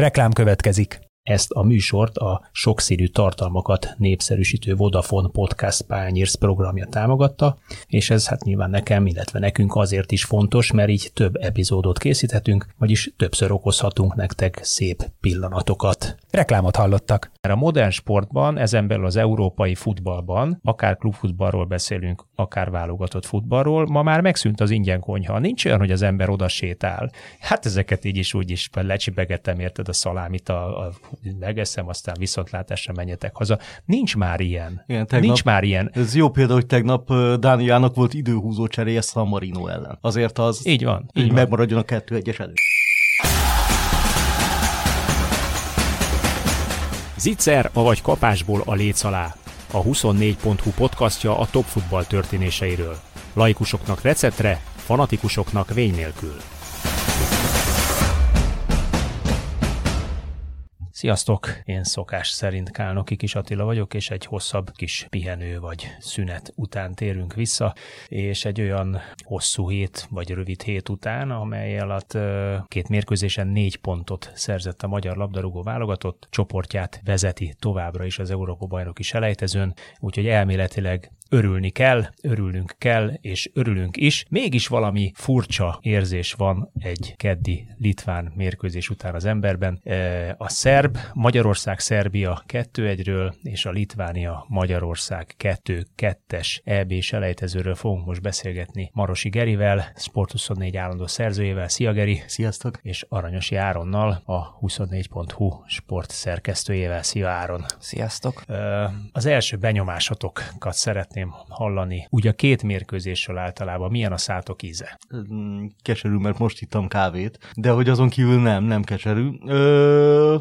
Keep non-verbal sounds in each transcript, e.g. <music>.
Reklám következik. Ezt a műsort a sokszínű tartalmakat népszerűsítő Vodafone Podcast Pányérsz programja támogatta, és ez hát nyilván nekem, illetve nekünk azért is fontos, mert így több epizódot készíthetünk, vagyis többször okozhatunk nektek szép pillanatokat. Reklámot hallottak. Mert a modern sportban, ezen belül az európai futballban, akár klubfutballról beszélünk, akár válogatott futballról, ma már megszűnt az ingyen konyha. Nincs olyan, hogy az ember oda sétál. Hát ezeket így is úgy is lecsibegettem, érted a szalámit, a, a megeszem, aztán viszontlátásra menjetek haza. Nincs már ilyen. Igen, tegnap, Nincs már ilyen. Ez jó példa, hogy tegnap Dániának volt időhúzó cseréje San Marino ellen. Azért az így van, így, így megmaradjon a kettő egyes elő. Zicser, vagy kapásból a léc alá. A 24.hu podcastja a top futball történéseiről. Laikusoknak receptre, fanatikusoknak vény nélkül. Sziasztok! Én szokás szerint Kálnoki Kis Attila vagyok, és egy hosszabb kis pihenő vagy szünet után térünk vissza, és egy olyan hosszú hét vagy rövid hét után, amely alatt két mérkőzésen négy pontot szerzett a magyar labdarúgó válogatott, csoportját vezeti továbbra is az Európa bajnoki selejtezőn, úgyhogy elméletileg örülni kell, örülnünk kell, és örülünk is. Mégis valami furcsa érzés van egy keddi litván mérkőzés után az emberben. A szerb, Magyarország-Szerbia 2-1-ről, és a Litvánia Magyarország 2-2-es EB selejtezőről fogunk most beszélgetni Marosi Gerivel, Sport24 állandó szerzőjével. Szia Geri! Sziasztok! És Aranyosi Áronnal, a 24.hu sport szerkesztőjével. Szia Áron! Sziasztok! Az első benyomásotokat szeretném szeretném hallani. Ugye a két mérkőzésről általában milyen a szátok íze? Mm, keserű, mert most ittam kávét, de hogy azon kívül nem, nem keserű. Ö,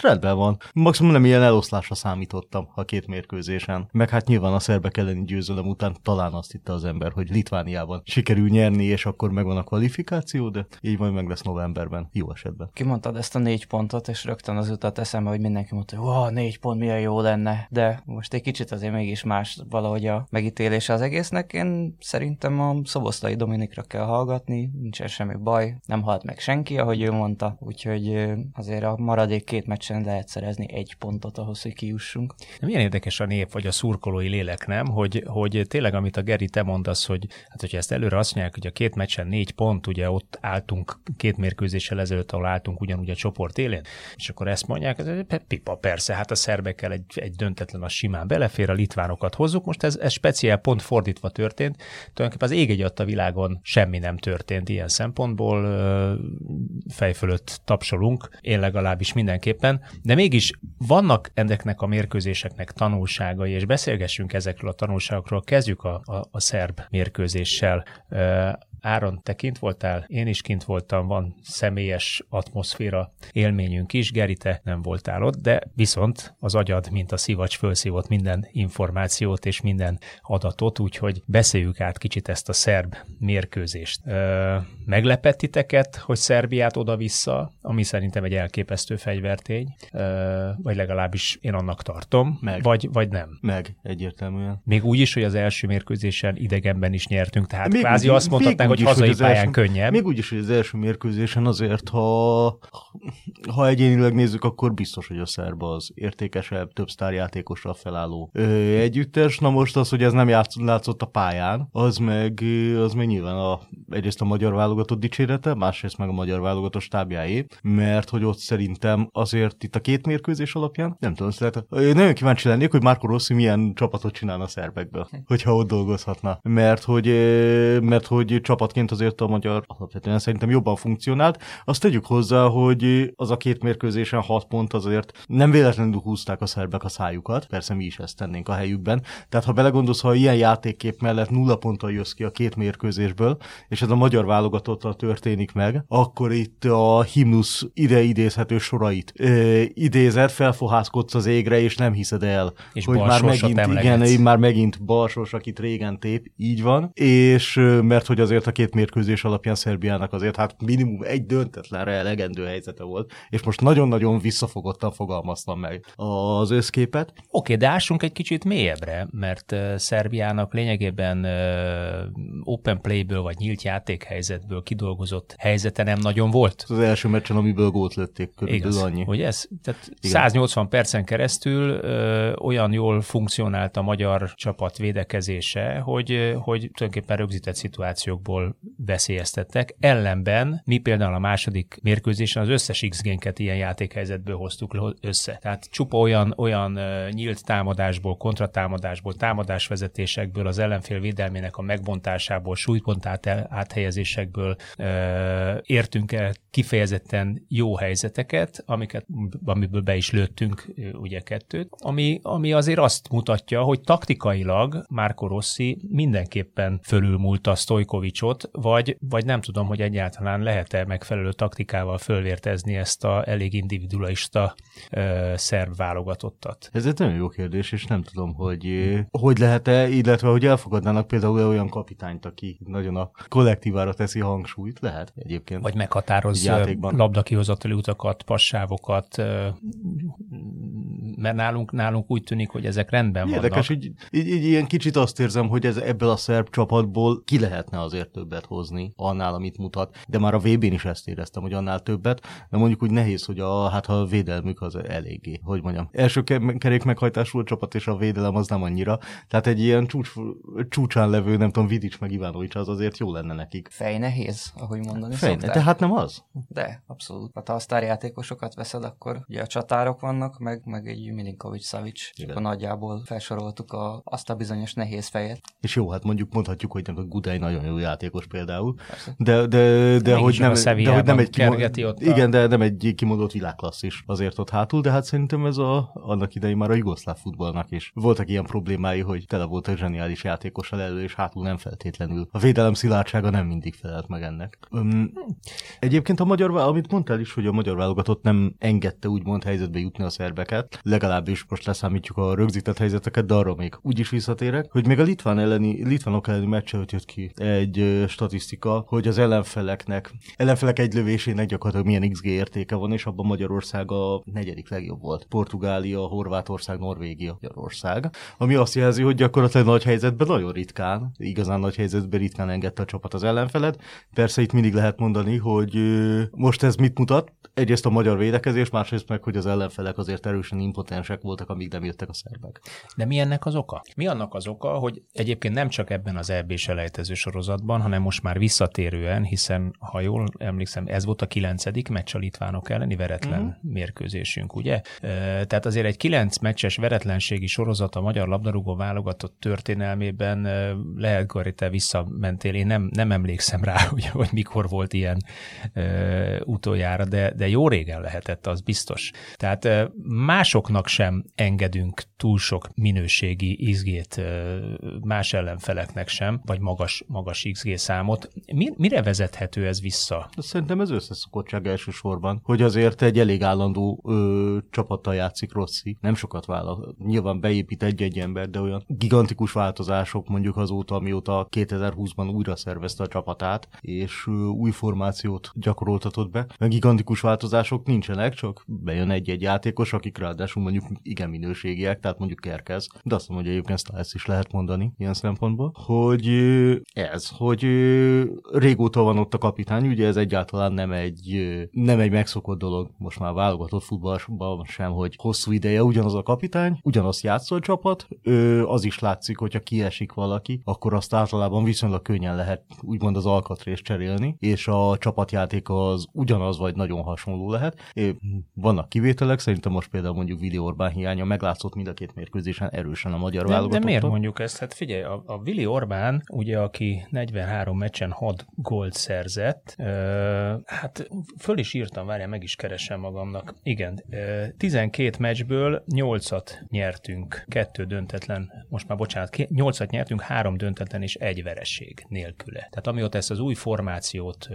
rendben van. Maximum nem ilyen eloszlásra számítottam a két mérkőzésen. Meg hát nyilván a szerbek elleni győzelem után talán azt hitte az ember, hogy Litvániában sikerül nyerni, és akkor megvan a kvalifikáció, de így majd meg lesz novemberben, jó esetben. Kimondtad ezt a négy pontot, és rögtön az utat eszembe, hogy mindenki mondta, hogy négy pont milyen jó lenne, de most egy kicsit azért mégis más valahogy a megítélése az egésznek. Én szerintem a Szoboszlai Dominikra kell hallgatni, nincsen semmi baj, nem halt meg senki, ahogy ő mondta, úgyhogy azért a maradék két meccsen lehet szerezni egy pontot ahhoz, hogy kijussunk. Milyen érdekes a nép, vagy a szurkolói lélek, nem? Hogy, hogy tényleg, amit a Geri te mondasz, hogy hát hogyha ezt előre azt mondják, hogy a két meccsen négy pont, ugye ott álltunk két mérkőzéssel ezelőtt, ahol álltunk ugyanúgy a csoport élén, és akkor ezt mondják, ez pipa, persze, hát a szerbekkel egy, egy döntetlen a simán belefér, a litvánokat hozzuk, most ez, ez speciál pont fordítva történt. Tulajdonképpen az ég egy a világon semmi nem történt ilyen szempontból, fej fölött tapsolunk, én legalábbis mindenképpen, de mégis vannak ennek a mérkőzéseknek tanulságai, és beszélgessünk ezekről a tanulságokról, kezdjük a, a, a szerb mérkőzéssel. Áron, te kint voltál, én is kint voltam, van személyes atmoszféra élményünk is, Geri, te nem voltál ott, de viszont az agyad, mint a szivacs, felszívott minden információt és minden adatot, úgyhogy beszéljük át kicsit ezt a szerb mérkőzést. Ö, meglepett titeket, hogy Szerbiát oda-vissza, ami szerintem egy elképesztő fegyvertény, ö, vagy legalábbis én annak tartom, meg. Vagy, vagy nem? Meg, egyértelműen. Még úgy is, hogy az első mérkőzésen idegenben is nyertünk, tehát még kvázi azt mondhatnák, hogy hazai pályán első, könnyebb. Még úgy is, hogy az első mérkőzésen azért, ha, ha egyénileg nézzük, akkor biztos, hogy a szerba az értékesebb, több sztárjátékosra felálló ö, együttes. Na most az, hogy ez nem játszott, látszott a pályán, az meg, az meg nyilván a, egyrészt a magyar válogatott dicsérete, másrészt meg a magyar válogatott stábjáé, mert hogy ott szerintem azért itt a két mérkőzés alapján, nem tudom, szeret, én nagyon kíváncsi lennék, hogy Marco Rossi milyen csapatot csinálna a szerbekből, hogyha ott dolgozhatna. Mert hogy, mert hogy csapatként azért a magyar alapvetően szerintem jobban funkcionált. Azt tegyük hozzá, hogy az a két mérkőzésen hat pont azért nem véletlenül húzták a szerbek a szájukat, persze mi is ezt tennénk a helyükben. Tehát ha belegondolsz, ha ilyen játékkép mellett nulla ponttal jössz ki a két mérkőzésből, és ez a magyar válogatottal történik meg, akkor itt a himnusz ide idézhető sorait ö, idézett, felfohászkodsz az égre, és nem hiszed el, és hogy már megint, igen, már megint Barsos, akit régen tép, így van, és mert hogy azért a két mérkőzés alapján Szerbiának azért hát minimum egy döntetlenre elegendő helyzete volt, és most nagyon-nagyon visszafogottan fogalmaztam meg az összképet. Oké, okay, de ássunk egy kicsit mélyebbre, mert Szerbiának lényegében open playből vagy nyílt játékhelyzetből kidolgozott helyzete nem nagyon volt. Az első meccsen, amiből gólt lőtték körülbelül Igaz, annyi. Hogy ez? Tehát Igen. 180 percen keresztül ö, olyan jól funkcionált a magyar csapat védekezése, hogy, hogy tulajdonképpen rögzített szituációkból veszélyeztettek. Ellenben mi például a második mérkőzésen az összes x ilyen játékhelyzetből hoztuk össze. Tehát csupa olyan, olyan nyílt támadásból, kontratámadásból, támadásvezetésekből, az ellenfél védelmének a megbontásából, súlypont áthelyezésekből ö, értünk el kifejezetten jó helyzeteket, amiket, amiből be is lőttünk ugye kettőt, ami, ami azért azt mutatja, hogy taktikailag Márko Rossi mindenképpen fölülmúlta Stojkovicsot, vagy, vagy nem tudom, hogy egyáltalán lehet-e megfelelő taktikával fölvértezni ezt a elég individualista ö, szerb válogatottat. Ez egy nagyon jó kérdés, és nem tudom, hogy hogy lehet-e, illetve hogy elfogadnának például olyan kapitányt, aki nagyon a kollektívára teszi hangsúlyt, lehet egyébként. Vagy meghatároz labdakihozatali utakat, passávokat, mert nálunk, nálunk úgy tűnik, hogy ezek rendben Érdekes, vannak. így, így, így ilyen kicsit azt érzem, hogy ez ebből a szerb csapatból ki lehetne azért többet hozni, annál, amit mutat. De már a VB-n is ezt éreztem, hogy annál többet, de mondjuk úgy nehéz, hogy a, hát ha a védelmük az eléggé, hogy mondjam. Első kerék meghajtású a csapat, és a védelem az nem annyira. Tehát egy ilyen csúcs, csúcsán levő, nem tudom, Vidics meg Ivánovics az azért jó lenne nekik. Fej nehéz, ahogy mondani Fej, de hát nem az. De, abszolút. Hát ha a sztárjátékosokat veszed, akkor ugye a csatárok vannak, meg, meg egy Milinkovics Savic, csak a nagyjából felsoroltuk a, azt a bizonyos nehéz fejet. És jó, hát mondjuk mondhatjuk, hogy nem a Gudai nagyon jó játékos például, Persze. de, de, de, hogy nem, de hogy nem egy kimondott, igen, de nem egy kimondott világklasszis azért ott hátul, de hát szerintem ez a, annak idején már a jugoszláv futballnak is. Voltak ilyen problémái, hogy tele volt egy zseniális játékossal elő, és hátul nem feltétlenül. A védelem szilárdsága nem mindig felelt meg ennek. Um, egyébként a magyar, amit mondtál is, hogy a magyar válogatott nem engedte úgymond helyzetbe jutni a szerbeket, legalábbis most leszámítjuk a rögzített helyzeteket, de arra még úgy is visszatérek, hogy még a litván elleni, litvánok elleni meccs jött ki egy ö, statisztika, hogy az ellenfeleknek, ellenfelek egy lövésének gyakorlatilag milyen XG értéke van, és abban Magyarország a negyedik legjobb volt. Portugália, Horvátország, Norvégia, Magyarország. Ami azt jelzi, hogy gyakorlatilag nagy helyzetben nagyon ritkán, igazán nagy helyzetben ritkán engedte a csapat az ellenfelet. Persze itt mindig lehet mondani, hogy most ez mit mutat? Egyrészt a magyar védekezés, másrészt meg, hogy az ellenfelek azért erősen impotensek voltak, amíg nem jöttek a szerbek. De mi ennek az oka? Mi annak az oka, hogy egyébként nem csak ebben az eb selejtező sorozatban, hanem most már visszatérően, hiszen ha jól emlékszem, ez volt a kilencedik meccs a litvánok elleni veretlen uh-huh. mérkőzésünk, ugye? Tehát azért egy kilenc meccses veretlenségi sorozat a magyar labdarúgó válogatott történelmében lehet, Gari, te visszamentél, én nem, nem emlékszem rá, <laughs> hogy, hogy mikor volt ilyen uh, utoljára, de, de jó régen lehetett, az biztos. Tehát uh, másoknak sem engedünk túl sok minőségi XG-t uh, más ellenfeleknek sem, vagy magas, magas XG számot. Mi, mire vezethető ez vissza? Szerintem ez összeszokottság elsősorban, hogy azért egy elég állandó ö, csapattal játszik Rossi, nem sokat vállal. Nyilván beépít egy-egy ember, de olyan gigantikus változások mondjuk azóta, amióta 2020-ban újra szervezte a csapatát, és ö, új formációt gyakoroltatott be. Meg gigantikus változások nincsenek, csak bejön egy-egy játékos, akik ráadásul mondjuk igen minőségiek, tehát mondjuk Kerkez, de azt mondom, hogy egyébként ezt is lehet mondani ilyen szempontból, hogy ez, hogy régóta van ott a kapitány, ugye ez egyáltalán nem egy, nem egy megszokott dolog, most már válogatott futballban sem, hogy hosszú ideje ugyanaz a kapitány, ugyanazt játszol a csapat, az is látszik, hogyha kiesik valaki, akkor azt általában viszonylag könnyen lehet úgymond az alkatrészt cserélni, és a csapatjáték az ugyanaz vagy nagyon hasonló lehet. Vannak kivételek, szerintem most például mondjuk Vili Orbán hiánya meglátszott mind a két mérkőzésen erősen a magyar válogatott. De miért mondjuk ezt? Hát figyelj, a, a Vili Orbán, ugye, aki 43 meccsen 6 gólt szerzett, hát föl is írtam, várjál, meg is keresem magamnak. Igen, ö, 12 meccsből 8-at nyertünk, kettő döntetlen, most már bocsánat, 8-at nyertünk, három döntetlen és egy vereség nélküle. Tehát amióta ezt az új formációt,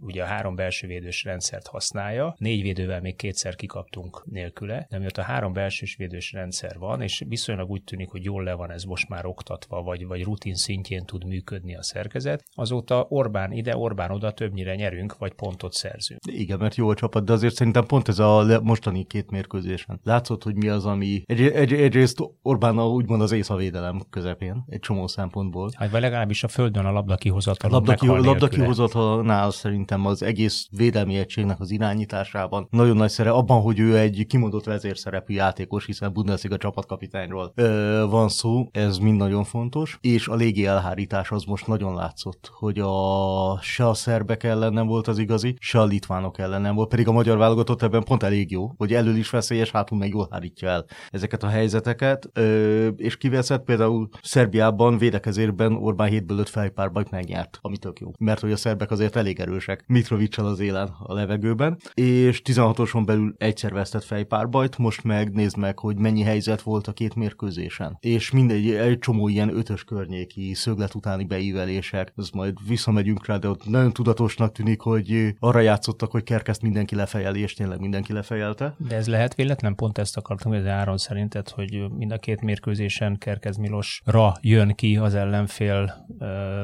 ugye a három belső védős rendszert használja, négy védővel még kétszer kikaptunk nélküle, de amióta három belsős védős rendszer van, és viszonylag úgy tűnik, hogy jól le van ez most már oktatva, vagy, vagy rutin szintjén tud működni a szerkezet. Azóta Orbán ide, Orbán oda többnyire nyerünk, vagy pontot szerzünk. Igen, mert jó a csapat, de azért szerintem pont ez a mostani két mérkőzésen. Látszott, hogy mi az, ami egy, egy, egyrészt Orbán úgymond az észavédelem közepén, egy csomó szempontból. Hát vagy legalábbis a földön a labda kihozatal. Labda, ki, labda kihozatalnál szerintem az egész védelmi egységnek az irányításában nagyon nagy szere abban, hogy ő egy kimondott vezérszerepű játékos, hiszen Bundesliga csapatkapitányról ö, van szó, ez mind nagyon fontos, és a légi elhárítás az most nagyon látszott, hogy a, se a szerbek ellen nem volt az igazi, se a litvánok ellen nem volt, pedig a magyar válogatott ebben pont elég jó, hogy elől is veszélyes, hátul meg jól hárítja el ezeket a helyzeteket, ö, és kiveszett például Szerbiában védekezésben Orbán 7-ből 5 fejpárbajt megnyert, ami tök jó, mert hogy a szerbek azért elég erősek, Mitrovicsal az élen a levegőben, és 16-oson belül egyszer vesztett fejpárbajt, most meg nézd meg, hogy mennyi helyzet volt a két mérkőzésen. És mindegy, egy csomó ilyen ötös környéki szöglet utáni beívelések, ez majd visszamegyünk rá, de ott nagyon tudatosnak tűnik, hogy arra játszottak, hogy kerkeszt mindenki lefejeli, és tényleg mindenki lefejelte. De ez lehet véletlen, pont ezt akartam, hogy az Áron szerinted, hogy mind a két mérkőzésen Kerkez Milosra jön ki az ellenfél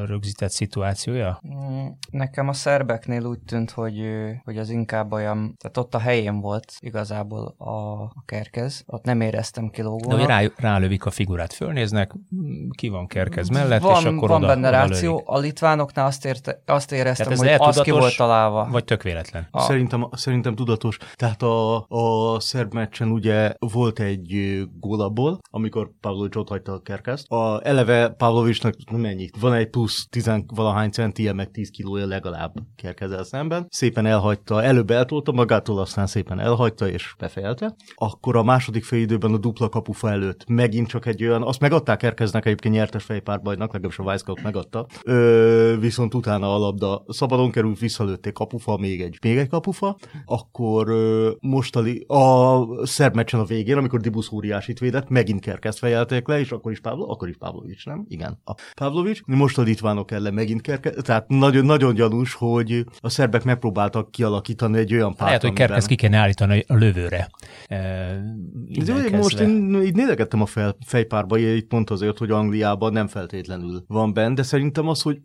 rögzített szituációja? Mm, nekem a szerbeknél úgy tűnt, hogy, hogy az inkább olyan, tehát ott a helyén volt igazából a, a kerkez, ott nem éreztem kilógónak. De rá, rálövik a figurát, fölnéznek, ki van kerkez mellett, van, és akkor Van oda, benne oda ráció, lövik. a litvánoknál azt, érte, azt éreztem, ez hogy az ki tudatos, volt találva. Vagy tök véletlen. A- Szerintem, szerintem tudatos. Tehát a, a szerb meccsen ugye volt egy gólabból, amikor Pavlovics ott hagyta a kerkeszt. A, eleve Pavlovicsnak mennyi? Van egy plusz 10 valahány centie, meg 10 kilója legalább kerkezel szemben. Szépen elhagyta, előbb eltolta magától, aztán szépen elhagyta és befejelte. Akkor a második félidőben a dupla kapufa előtt megint csak egy olyan, azt megadták Kerkeznek egyébként nyertes fejpárbajnak, legalábbis a Weisskott megadta. Ö, viszont utána a labda szabadon került, visszalőtték kapufa, még egy, még egy kapufa. Akkor ö, mostani, a szerb meccsen a végén, amikor Dibusz óriásit védett, megint Kerkezt fejelték le, és akkor is Pavlo, akkor is Pavlovics, nem? Igen. A Pavlovics. Most a litvánok ellen megint Kerkez, tehát nagyon, nagyon gyanús, hogy a szerbek megpróbáltak kialakítani egy olyan párt, Lehet, hogy amiben- Kerkez ki kéne állítani a lövőre. E, most én így nézegettem a fel, fejpárba, így pont azért, hogy Angliában nem feltétlenül van benne, de szerintem az, hogy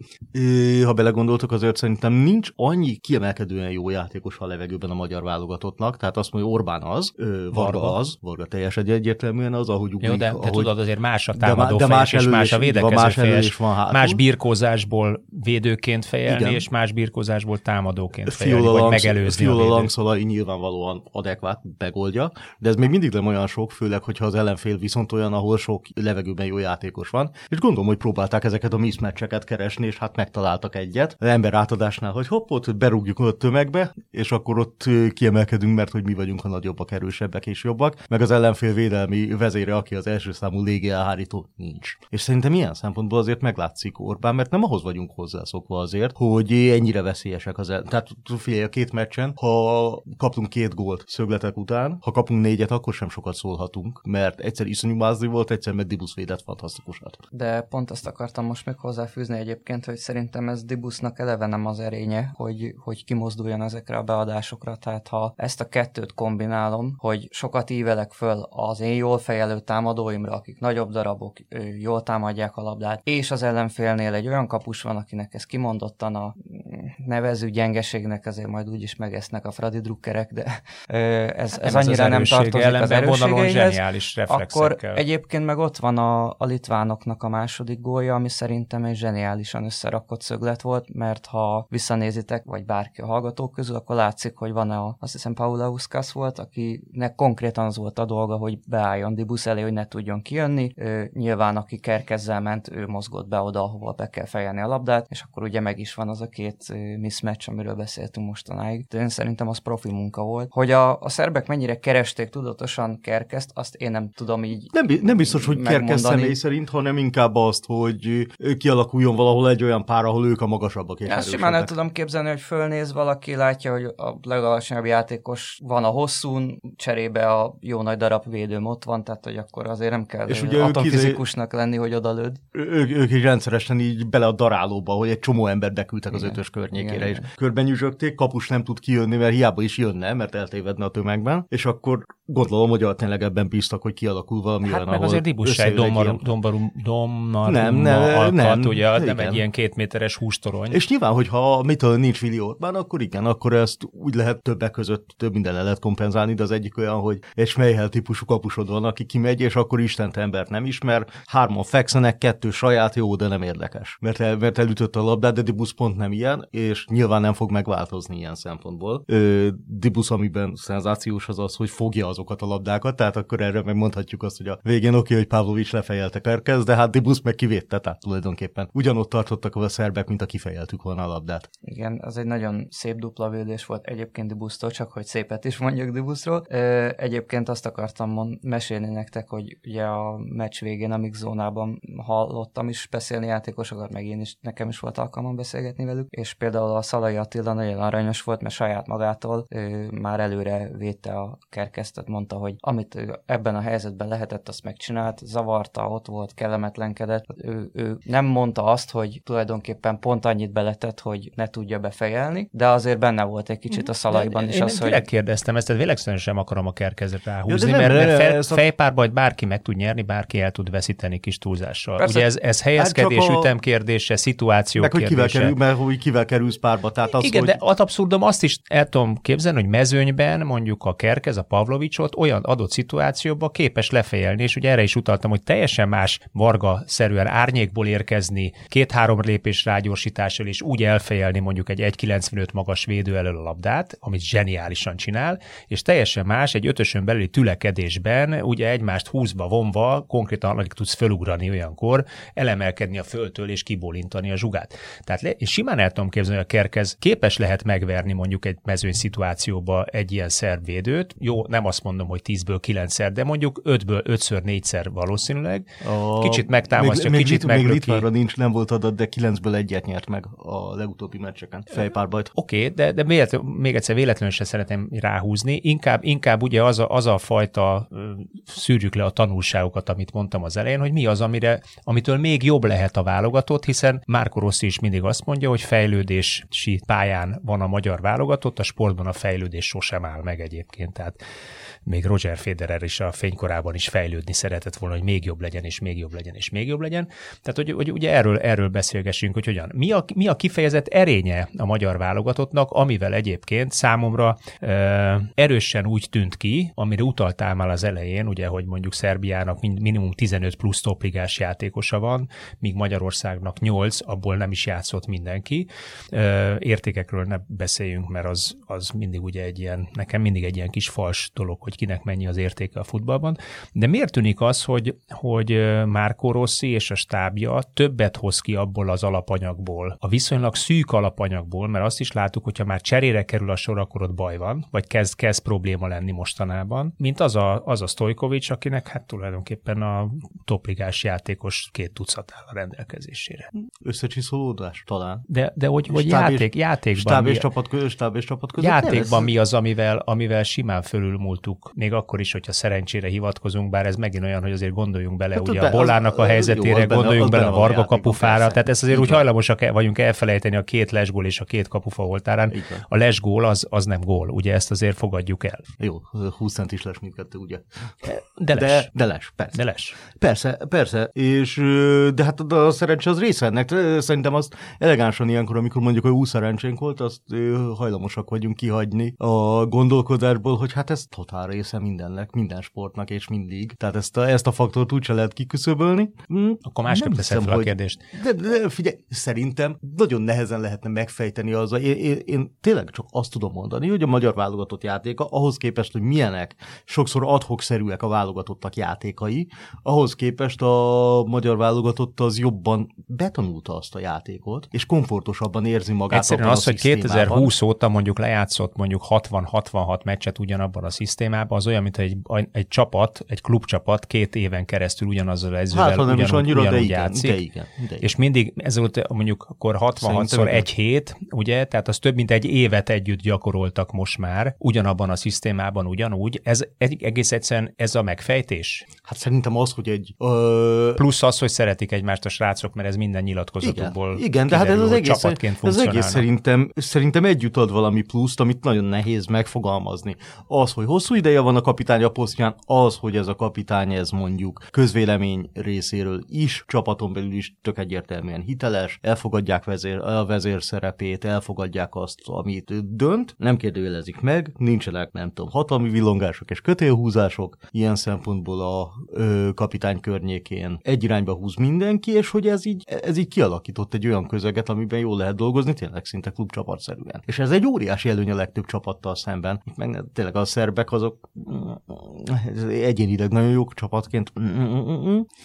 ha belegondoltok, azért szerintem nincs annyi kiemelkedően jó játékos a levegőben a magyar válogatottnak, tehát azt mondja, Orbán az, Varga, Varga. az, Varga teljesen egyértelműen az, ahogy ugrik, Jó, de te ahogy, tudod, azért más a De támadó de más fejes, és elől más a így van, védekező más fejes, van hátul. más birkózásból védőként fejelni, Igen. és más birkózásból támadóként fejelni, Fiola, vagy megelőzni a Fiola védőt. Langszolai nyilvánvalóan adekvát megoldja, de ez még mindig nem olyan sok, főleg, hogyha az ellenfél viszont olyan, ahol sok levegőben jó játékos van. És gondolom, hogy próbálták ezeket a mismatcheket keresni, és hát megtaláltak egyet. Az ember átadásnál, hogy hopp, ott berúgjuk a tömegbe, és akkor ott kiemelkedünk, mert hogy mi vagyunk a nagyobbak, erősebbek és jobbak, meg az ellenfél védelmi vezére, aki az első számú légi elhárító, nincs. És szerintem ilyen szempontból azért meglátszik Orbán, mert nem ahhoz vagyunk hozzászokva azért, hogy ennyire veszélyesek az el... Tehát figyelj, a két meccsen, ha kaptunk két gólt szögletek után, ha kapunk négyet, akkor sem sokat szólhatunk, mert egyszer iszonyú volt, egyszer meg Dibusz védett fantasztikusat. De pont azt akartam most még hozzáfűzni egyébként, hogy szerintem ez Dibusznak eleve nem az erénye, hogy, hogy kimozduljon ezekre a beadásokra. Tehát ha ezt a kettőt kombinálom, hogy sokat ívelek föl az én jól fejelő támadóimra, akik nagyobb darabok, jól támadják a labdát, és az ellenfélnél egy olyan kapus van, akinek ez kimondottan a mm, nevező gyengeségnek, azért majd úgyis megesznek a Fradi drukkerek, de ez, ez az annyira az nem tartozik az erősségeihez. zseniális Akkor egyébként meg ott van a, a litvánoknak a második gólja, ami szerintem egy zseniálisan összerakott szöglet volt, mert ha visszanézitek, vagy bárki a hallgatók közül, akkor látszik, hogy van a, azt hiszem Paula Uskas volt, akinek konkrétan az volt a dolga, hogy beálljon Dibusz elé, hogy ne tudjon kijönni. Ő, nyilván aki kerkezzel ment, ő mozgott be oda, ahova be kell fejelni a labdát, és akkor ugye meg is van az a két mismatch, amiről beszéltünk mostanáig. De én szerintem az profi munka volt. Hogy a, a szerbek mennyire keresték tudatosan kerkezt, azt én nem tudom így Nem, nem biztos, hogy. Kerkez személy szerint, hanem inkább azt, hogy kialakuljon valahol egy olyan pár, ahol ők a magasabbak és azt simán el tudom képzelni, hogy fölnéz valaki, látja, hogy a legalacsonyabb játékos van a hosszún, cserébe a jó nagy darab védőm ott van, tehát hogy akkor azért nem kell És és ugye ők atomfizikusnak lenni, hogy odalőd. Ők, ők is rendszeresen így bele a darálóba, hogy egy csomó embert beküldtek az ötös környékére, Igen, és igen. körben nyüzsögték, kapus nem tud kijönni, mert hiába is jönne, mert eltévedne a tömegben, és akkor gondolom, hogy tényleg ebben bíztak, hogy kialakul valami Hát olyan, meg ahol azért Dibussá egy dombarum, dombarum, Nem, nem, nem, alkat, nem, ugye, nem igen. egy ilyen két méteres hústorony. És nyilván, hogyha mitől nincs Willi Orbán, akkor igen, akkor ezt úgy lehet többek között több minden lehet kompenzálni, de az egyik olyan, hogy egy Schmeichel típusú kapusod van, aki kimegy, és akkor Istent embert nem ismer, hárman fekszenek, kettő saját, jó, de nem érdekes. Mert, el, mert elütött a labdát, de Dibus pont nem ilyen, és nyilván nem fog megváltozni ilyen szempontból. Ö, Dibus, amiben szenzációs az az, hogy fogja azokat a labdákat, tehát akkor erre megmondhatjuk azt, hogy a végén oké, hogy Pavlovics lefejelte Kerkez, de hát Dibus meg kivédte, tehát tulajdonképpen ugyanott tartottak a szerbek, mint a kifejeltük volna a labdát. Igen, az egy nagyon szép dupla védés volt egyébként Dibusztól, csak hogy szépet is mondjak Dibuszról. Egyébként azt akartam mond, mesélni nektek, hogy ugye a meccs végén a mix zónában hallottam is beszélni játékosokat, meg én is, nekem is volt alkalmam beszélgetni velük, és például a Szalai Attila nagyon aranyos volt, mert saját magától ő már előre védte a kerkesztet, mondta, hogy amit ebben a helyzetben lehetett, azt megcsinált, zavarta, ott volt, kellemetlenkedett. Ő, ő nem mondta azt, hogy tulajdonképpen pont annyit beletett, hogy ne tudja befejelni, de azért benne volt egy kicsit a szalaiban is Én az, hogy kérdeztem ezt, tehát véletlenül sem akarom a kerkezet ráhúzni, de nem, mert, mert de fe, ez a- fejpárban bárki meg tud nyerni, bárki el tud veszíteni kis túlzással. Persze. Ugye ez, ez helyezkedés, Hát a- ütem kérdése, szituáció Meg hogy kivel, kérdése. kerül, mert hogy kivel kerülsz párba. Tehát az, Igen, hogy... de ad abszurdum azt is el tudom képzelni, hogy mezőnyben mondjuk a Kerkez, a Pavlovicsot olyan adott szituációban képes lefejelni, és ugye erre is utaltam, hogy teljesen más varga-szerűen árnyékból érkezni, két-három lépés rágyorsítással, és úgy elfejelni mondjuk egy 1,95 magas védő elől a labdát, amit zseniálisan csinál, és teljesen más egy ötösön belüli tülekedésben, ugye egymást húzva, vonva, konkrétan alig tudsz fölugrani olyankor, elemelkedni a földtől és kibólintani a zsugát. Tehát le, és simán el tudom képzelni, hogy a kerkez képes lehet megverni mondjuk egy mezőny szituációba egy ilyen szerb védőt. Jó, nem azt mondom, hogy 10-ből 9-szer, de mondjuk 5-ből 5-ször 4-szer valószínűleg. A... Kicsit megtámasztja, még, kicsit még, még meglöki. Litvánra nincs, nem volt adat, de 9-ből egyet nyert meg a legutóbbi meccseken. Fejpárbajt. Oké, okay, de, de véletlen, még egyszer véletlenül se szeretem ráhúzni, inkább, inkább ugye az a, az a fajta szűrjük le a tanulságokat, amit mondtam az elején, hogy mi az, amire, amitől még jobb lehet a válogatott, hiszen Márko Rossi is mindig azt mondja, hogy fejlődési pályán van a magyar válogatott, a sportban a fejlődés sosem áll meg egyébként, tehát még Roger Federer is a fénykorában is fejlődni szeretett volna, hogy még jobb legyen, és még jobb legyen, és még jobb legyen. Tehát, hogy, hogy ugye erről, erről beszélgessünk, hogy hogyan. Mi a, mi a kifejezett erénye a magyar válogatottnak, amivel egyébként számomra ö, erősen úgy tűnt ki, amire utaltál már az elején, ugye, hogy mondjuk Szerbiának min- minimum 15 plusz topligás játékosa van, míg Magyarországnak 8, abból nem is játszott mindenki. Ö, értékekről ne beszéljünk, mert az, az mindig ugye egy ilyen, nekem mindig egy ilyen kis fals dolog, hogy kinek mennyi az értéke a futballban. De miért tűnik az, hogy, hogy Márko Rossi és a stábja többet hoz ki abból az alapanyagból, a viszonylag szűk alapanyagból, mert azt is láttuk, hogyha már cserére kerül a sor, akkor ott baj van, vagy kezd, kezd probléma lenni mostanában, mint az a, az a Stojkovics, akinek hát tulajdonképpen a topligás játékos két tucat áll a rendelkezésére. Összecsiszolódás talán. De, de hogy, hogy Stáb és- játék, játékban, Stáb mi, és, csapat, között, stáb és csapat között. játékban mi az, amivel, amivel simán fölülmúltuk, még akkor is, hogyha szerencsére hivatkozunk, bár ez megint olyan, hogy azért gondoljunk bele, Hát ugye be- a Bollának az- a jó, helyzetére, benne- gondoljunk bele a Varga kapufára. Tehát ezt azért Így úgy van. hajlamosak el- vagyunk elfelejteni a két lesgól és a két kapufa oltárán. A lesgól az, az nem gól, ugye ezt azért fogadjuk el. Jó, 20 centis les mindkettő, ugye? De les. De, de les, persze. De les. Persze, persze, és de hát a szerencse az része ennek. Szerintem azt elegánsan ilyenkor, amikor mondjuk a új szerencsénk volt, azt hajlamosak vagyunk kihagyni a gondolkodásból, hogy hát ez totál része mindennek, minden sportnak és mindig. Tehát ezt a, ezt a faktort úgyse lehet kiküszöbölni. Hm, Akkor másképp hiszem, fel a hogy- kérdést. De, de figyelj, szerintem nagyon nehezen lehetne megfejteni az. Én, én, én tényleg csak azt tudom mondani, hogy a magyar válogatott játéka, ahhoz képest, hogy milyenek, sokszor adhok-szerűek a válogatottak játékai, ahhoz képest a magyar válogatott az jobban betanulta azt a játékot, és komfortosabban érzi magát. Egyszerűen az, hogy szisztémában. 2020 óta mondjuk lejátszott mondjuk 60-66 meccset ugyanabban a szisztémában, az olyan, mint egy, egy csapat, egy klubcsapat két éven keresztül ugyanazzal az edzővel Hát, nem is ugyanúgy, annyira, de ugyanúgy igen, játszik. de igen, de igen. És mindig ezért mondjuk akkor 66-szor Szerintem egy hét, ugye, tehát az több mint egy évet együtt gyakoroltak most már, ugyanabban a szisztémában ugyanúgy. Ez egy, egész egyszerűen ez a megfejtés. Hát szerintem az, hogy egy... Ö, Plusz az, hogy szeretik egymást a srácok, mert ez minden nyilatkozatukból Igen, igen de hát ez az egész, ez egész szerintem, szerintem együtt ad valami pluszt, amit nagyon nehéz megfogalmazni. Az, hogy hosszú ideje van a kapitány a posztján, az, hogy ez a kapitány, ez mondjuk közvélemény részéről is, csapaton belül is tök egyértelműen hiteles, elfogadják vezér, a vezér szerepét, elfogadják azt, amit dönt, nem kérdőjelezik meg, nincsenek, nem tudom, hatalmi villongások és kötélhúzások, ilyen szempontból a ö, kapitány környékén egy irányba húz mindenki, és hogy ez így, ez így kialakított egy olyan közeget, amiben jól lehet dolgozni, tényleg szinte klubcsapatszerűen. És ez egy óriási előny a legtöbb csapattal szemben. Meg tényleg a szerbek azok egyénileg nagyon jók csapatként.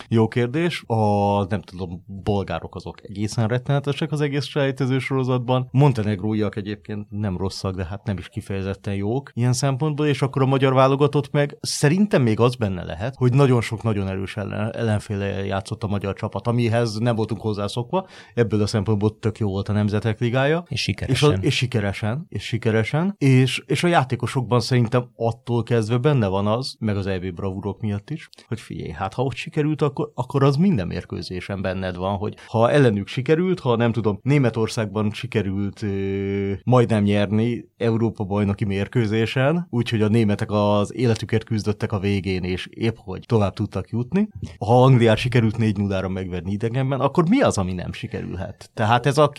Jó kérdés. A nem tudom, bolgárok azok egészen rettenetesek az egész sejtező sorozatban. Montenegróiak egyébként nem rosszak, de hát nem is kifejezetten jók ilyen szempontból, és akkor a magyar válogatott meg szerintem még az benne lehet, hogy nagyon sok nagyon erős ellen, ellenféle játszott a magyar csapat, amihez nem voltunk hozzászokva. Ebből a szempontból tök jó volt a Nemzetek Ligája. És sikeresen. És, a, és sikeresen, és sikeresen. És, és a játékosokban szerintem attól kezdve benne van az, meg az EB bravúrok miatt is, hogy figyelj, hát ha ott sikerült, akkor, akkor az minden mérkőzésen benned van, hogy ha ellenük sikerült, ha nem tudom, Németországban sikerült ö, majdnem nyerni Európa bajnoki mérkőzésen, úgyhogy a németek az életüket küzdöttek a végén, és épp hogy tovább tudtak jutni. Ha Angliát sikerült 4 0 megverni idegenben, akkor mi az, ami nem sikerülhet? Tehát ez a,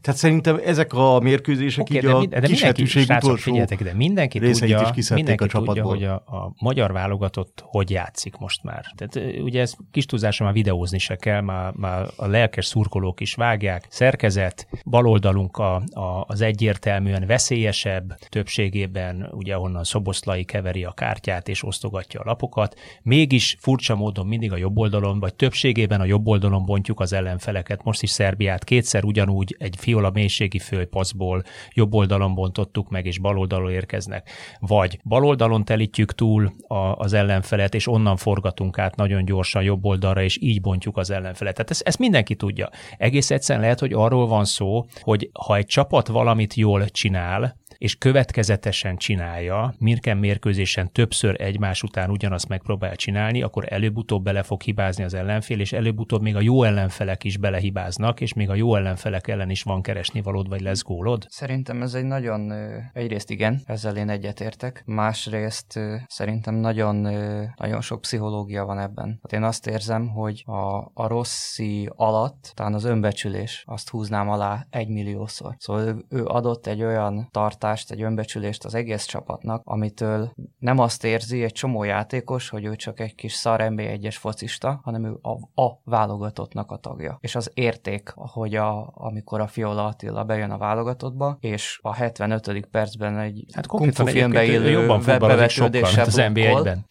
tehát szerintem ezek a mérkőzések okay, így de, a de kishetűség utolsó de mindenki tudja, mindenki a tudja, hogy a, a magyar válogatott hogy játszik most már. Tehát ugye ez kis túlzása már videózni se kell, már, már a lelkes szurkolók is vágják. Szerkezet, baloldalunk a, a, az egyértelműen veszélyesebb, többségében ugye ahonnan Szoboszlai keveri a kártyát és osztogatja a lapokat. Mégis furcsa módon mindig a jobb oldalon, vagy többségében a jobb oldalon bontjuk az ellenfeleket. Most is Szerbiát kétszer ugyanúgy egy fiola mélységi főpaszból jobb oldalon bontottuk meg, és bal oldalon érkeznek. Vagy bal oldalon telítjük túl a, az ellenfelet, és onnan forgatunk át nagyon gyorsan jobb oldalra, és így bontjuk az ellenfelet. Tehát ezt, ezt mindenki tudja. Egész egyszerűen lehet, hogy arról van szó, hogy ha egy csapat valamit jól csinál, és következetesen csinálja, mirken mérkőzésen többször egymás után ugyanazt megpróbál csinálni, akkor előbb-utóbb bele fog hibázni az ellenfél, és előbb-utóbb még a jó ellenfelek is belehibáznak, és még a jó ellenfelek ellen is van keresni valód, vagy lesz gólod? Szerintem ez egy nagyon, egyrészt igen, ezzel én egyetértek, másrészt szerintem nagyon, nagyon sok pszichológia van ebben. Hát én azt érzem, hogy a, a rosszi alatt, talán az önbecsülés, azt húznám alá egy milliószor. Szóval ő, ő adott egy olyan tartást, becsvágyást, egy önbecsülést az egész csapatnak, amitől nem azt érzi egy csomó játékos, hogy ő csak egy kis szar NB1-es focista, hanem ő a, a válogatottnak a tagja. És az érték, hogy a, amikor a Fiola Attila bejön a válogatottba, és a 75. percben egy hát kung fu filmbe élő jobban bevetődéssel az NB1-ben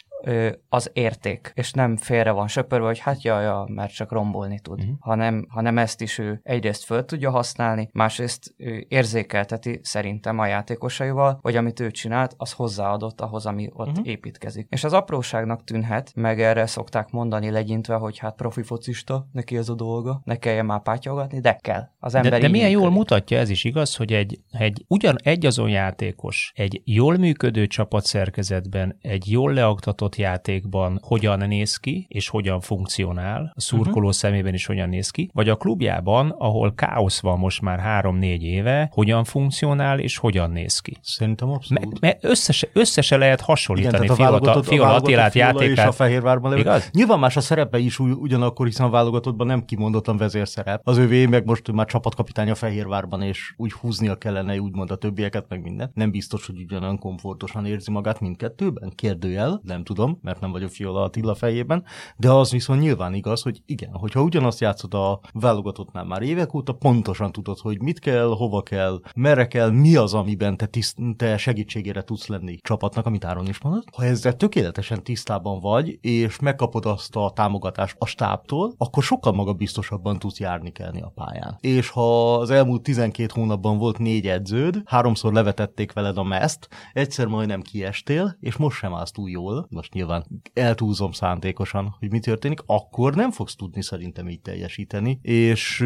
az érték, és nem félre van söpörve, hogy hát jaj, ja, mert csak rombolni tud, uh-huh. hanem, hanem ezt is ő egyrészt föl tudja használni, másrészt ő érzékelteti szerintem a játékosaival, hogy amit ő csinált, az hozzáadott ahhoz, ami ott uh-huh. építkezik. És az apróságnak tűnhet, meg erre szokták mondani legyintve, hogy hát profi focista, neki ez a dolga, ne kelljen már pátyolgatni, de kell. Az ember de, de milyen működik. jól mutatja ez is igaz, hogy egy, egy ugyan egy azon játékos, egy jól működő csapatszerkezetben, egy jól leaktatott adott játékban hogyan néz ki, és hogyan funkcionál, a szurkoló uh-huh. szemében is hogyan néz ki, vagy a klubjában, ahol káosz van most már három-négy éve, hogyan funkcionál, és hogyan néz ki. Szerintem abszolút. Mert me összese, összese lehet hasonlítani Igen, Fiola, Fiola Attilát játékát. És a Fehérvárban Igaz? Nyilván más a szerepe is ugyanakkor, hiszen a válogatottban nem kimondottan vezérszerep. Az övé meg most már csapatkapitány a Fehérvárban, és úgy húznia kellene úgymond a többieket, meg minden. Nem biztos, hogy ugyanolyan komfortosan érzi magát mindkettőben. Kérdőjel, nem tudom tudom, mert nem vagyok Fiola Attila fejében, de az viszont nyilván igaz, hogy igen, hogyha ugyanazt játszod a válogatottnál már évek óta, pontosan tudod, hogy mit kell, hova kell, merre kell, mi az, amiben te, tiszt, te segítségére tudsz lenni csapatnak, amit Áron is mondott. Ha ezzel tökéletesen tisztában vagy, és megkapod azt a támogatást a stábtól, akkor sokkal magabiztosabban tudsz járni kelni a pályán. És ha az elmúlt 12 hónapban volt négy edződ, háromszor levetették veled a meszt, egyszer majdnem kiestél, és most sem állsz túl jól, most most nyilván eltúlzom szándékosan, hogy mi történik, akkor nem fogsz tudni szerintem így teljesíteni, és,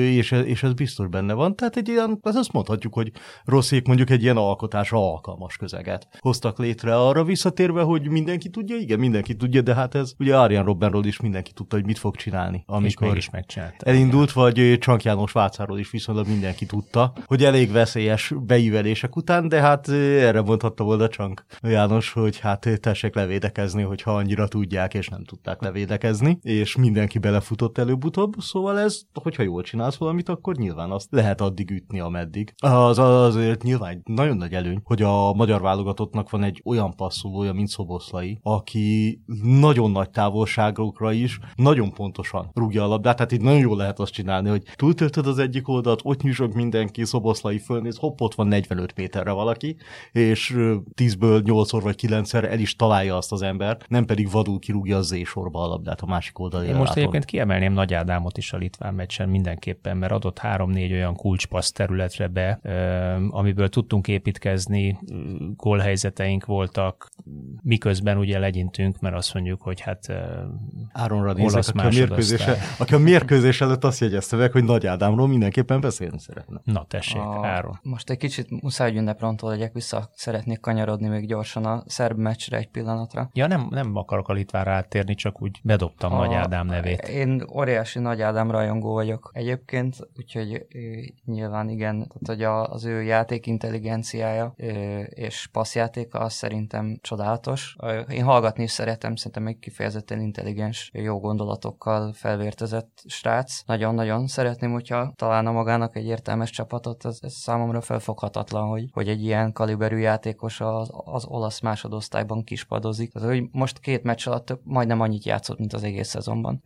és, és ez biztos benne van. Tehát egy ilyen, azt mondhatjuk, hogy rosszék mondjuk egy ilyen alkotásra alkalmas közeget hoztak létre arra visszatérve, hogy mindenki tudja, igen, mindenki tudja, de hát ez ugye Arjan Robbenról is mindenki tudta, hogy mit fog csinálni. Amikor és megcsinálta. Elindult, vagy Csank János Vácáról is viszonylag mindenki tudta, hogy elég veszélyes beívelések után, de hát erre mondhatta volna Csank János, hogy hát tessék levédekezni, hogyha annyira tudják, és nem tudták levédekezni, és mindenki belefutott előbb-utóbb, szóval ez, hogyha jól csinálsz valamit, akkor nyilván azt lehet addig ütni, ameddig. Az azért nyilván egy nagyon nagy előny, hogy a magyar válogatottnak van egy olyan passzolója, mint Szoboszlai, aki nagyon nagy távolságokra is nagyon pontosan rúgja a labdát, tehát itt nagyon jól lehet azt csinálni, hogy túltöltöd az egyik oldalt, ott nyújtsok mindenki, Szoboszlai fölnéz, hopp, ott van 45 méterre valaki, és 10-ből 8-szor vagy 9-szer el is találja azt az ember, nem pedig vadul kirúgja az Z-sorba a labdát a másik oldalon. Én most egyébként kiemelném Nagy Ádámot is a Litván meccsen mindenképpen, mert adott három-négy olyan kulcspassz területre be, amiből tudtunk építkezni, gólhelyzeteink voltak, miközben ugye legyintünk, mert azt mondjuk, hogy hát Áronra nézek, aki a, mérkőzése, aki a mérkőzés előtt azt jegyezte meg, hogy Nagy Ádámról mindenképpen beszélni szeretne. Na tessék, a, Áron. Most egy kicsit muszáj, hogy ünneprontól legyek vissza, szeretnék kanyarodni még gyorsan a szerb meccsre egy pillanatra. Ja, nem, nem akarok a Litvára áttérni, csak úgy bedobtam a, Nagy Ádám nevét. Én óriási Nagy Ádám rajongó vagyok egyébként, úgyhogy nyilván igen, tehát hogy az ő játék intelligenciája és passzjátéka az szerintem csodálatos. Én hallgatni is szeretem, szerintem egy kifejezetten intelligens, jó gondolatokkal felvértezett srác. Nagyon-nagyon szeretném, hogyha találna magának egy értelmes csapatot, ez, ez számomra felfoghatatlan, hogy, hogy egy ilyen kaliberű játékos az, az olasz másodosztályban kispadozik. Tehát, hogy most két meccs alatt majdnem annyit játszott, mint az egész szezonban.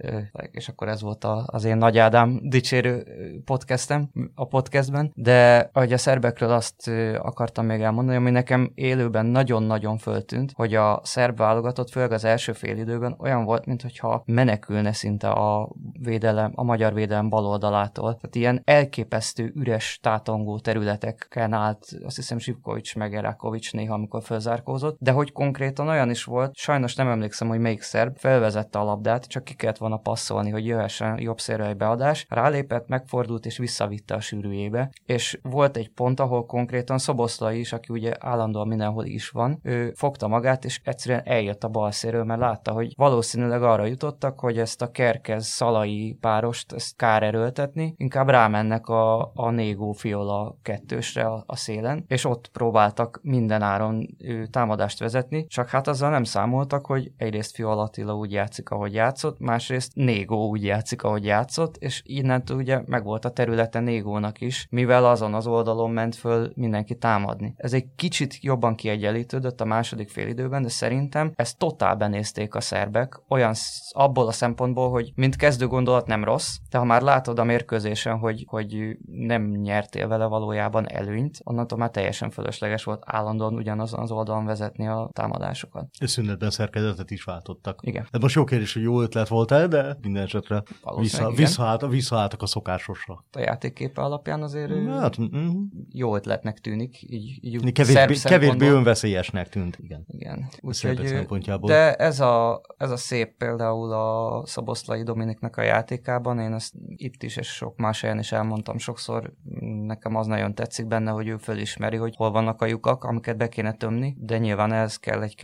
És akkor ez volt az én Nagy Ádám dicsérő podcastem a podcastben. De ahogy a szerbekről azt akartam még elmondani, ami nekem élőben nagyon-nagyon föltűnt, hogy a szerb válogatott, főleg az első fél időben olyan volt, mintha menekülne szinte a védelem, a magyar védelem bal oldalától. Tehát ilyen elképesztő üres tátongó területeken állt, azt hiszem Zsivkovics meg Erakovics néha, amikor fölzárkózott, de hogy konkrétan olyan is volt, sajnos nem emlékszem, hogy melyik szerb, felvezette a labdát, csak ki kellett volna passzolni, hogy jöhessen jobb szélre egy beadás, rálépett, megfordult és visszavitte a sűrűjébe. És volt egy pont, ahol konkrétan Szoboszlai is, aki ugye állandóan mindenhol is van, ő fogta magát, és egyszerűen eljött a bal széről, mert látta, hogy valószínűleg arra jutottak, hogy ezt a kerkez szalai párost ezt kár erőltetni, inkább rámennek a, a Négó Fiola kettősre a, a szélen, és ott próbáltak minden áron ő, támadást vezetni, csak hát azzal nem számoltak, hogy egyrészt Fiola Attila úgy játszik, ahogy játszott, másrészt Négó úgy játszik, ahogy játszott, és innentől ugye meg volt a területe Négónak is, mivel azon az oldalon ment föl mindenki támadni. Ez egy kicsit jobban kiegyenlítődött a második félidőben, de szerintem ezt totál benézték a szerbek, olyan abból a szempontból, hogy mint kezdő gondolat nem rossz, de ha már látod a mérkőzésen, hogy, hogy nem nyertél vele valójában előnyt, onnantól már teljesen fölösleges volt állandóan ugyanazon az oldalon vezetni a támadásokat. Szünetben szerkezetet is váltottak. Igen. Ez most jó kérdés, hogy jó ötlet volt-e, de minden esetre vissza, visszaállt, visszaálltak a szokásosra. A játékképe alapján azért hát, mm. jó ötletnek tűnik. Így, így kevésbé, kevésbé önveszélyesnek tűnt. Igen. Igen. Úgyhogy, de ez a, ez a szép például a Szaboszlai Dominiknak a játékában, én ezt itt is és sok más helyen is elmondtam sokszor, nekem az nagyon tetszik benne, hogy ő fölismeri, hogy hol vannak a lyukak, amiket be kéne tömni, de nyilván ez kell egy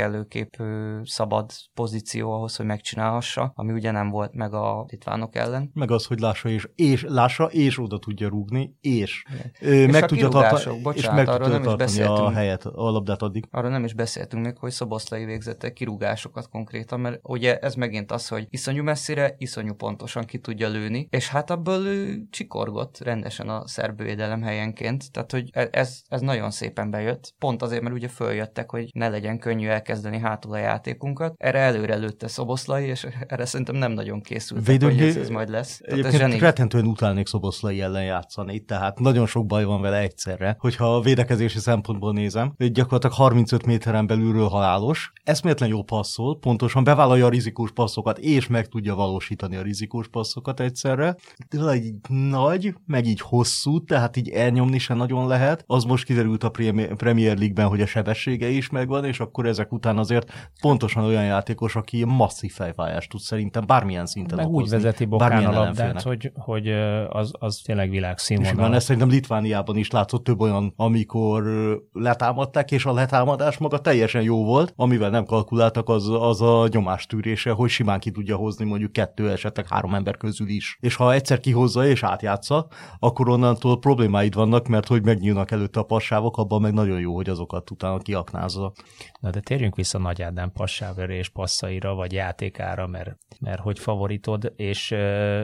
kellőkép szabad pozíció ahhoz, hogy megcsinálhassa, ami ugye nem volt meg a litvánok ellen. Meg az, hogy lássa és, és, lássa, és oda tudja rúgni, és, ö, és meg tudja tartani, és meg tudja tartani a helyet, a labdát addig. Arról nem is beszéltünk még, hogy Szoboszlai végzette kirúgásokat konkrétan, mert ugye ez megint az, hogy iszonyú messzire, iszonyú pontosan ki tudja lőni, és hát abból ő csikorgott rendesen a szerb védelem helyenként, tehát hogy e- ez, ez nagyon szépen bejött, pont azért, mert ugye följöttek, hogy ne legyen könnyű elkezdeni hátul a játékunkat. Erre előre lőtte Szoboszlai, és erre szerintem nem nagyon készült, hogy ez, ez majd lesz. Egyébként rettentően utálnék Szoboszlai ellen játszani, tehát nagyon sok baj van vele egyszerre, hogyha a védekezési szempontból nézem, gyakorlatilag 35 méteren belülről halálos, eszméletlen jó passzol, pontosan bevállalja a rizikós passzokat, és meg tudja valósítani a rizikós passzokat egyszerre. De így nagy, meg így hosszú, tehát így elnyomni se nagyon lehet. Az most kiderült a Premier League-ben, hogy a sebessége is megvan, és akkor ezek után azért pontosan olyan játékos, aki masszív fejfájást tud szerintem bármilyen szinten Meg okozni, úgy vezeti Bokán a labdát, hogy, hogy az, az tényleg És már világszínvonal. ezt szerintem Litvániában is látszott több olyan, amikor letámadták, és a letámadás maga teljesen jó volt, amivel nem kalkuláltak, az, az a nyomástűrése, hogy simán ki tudja hozni mondjuk kettő, esetleg három ember közül is. És ha egyszer kihozza és átjátsza, akkor onnantól problémáid vannak, mert hogy megnyílnak előtte a passávok, abban meg nagyon jó, hogy azokat utána kiaknázza. Na de térjünk vissza Nagy Ádám passáver és passzaira, vagy játékára, mert, mert hogy favoritod, és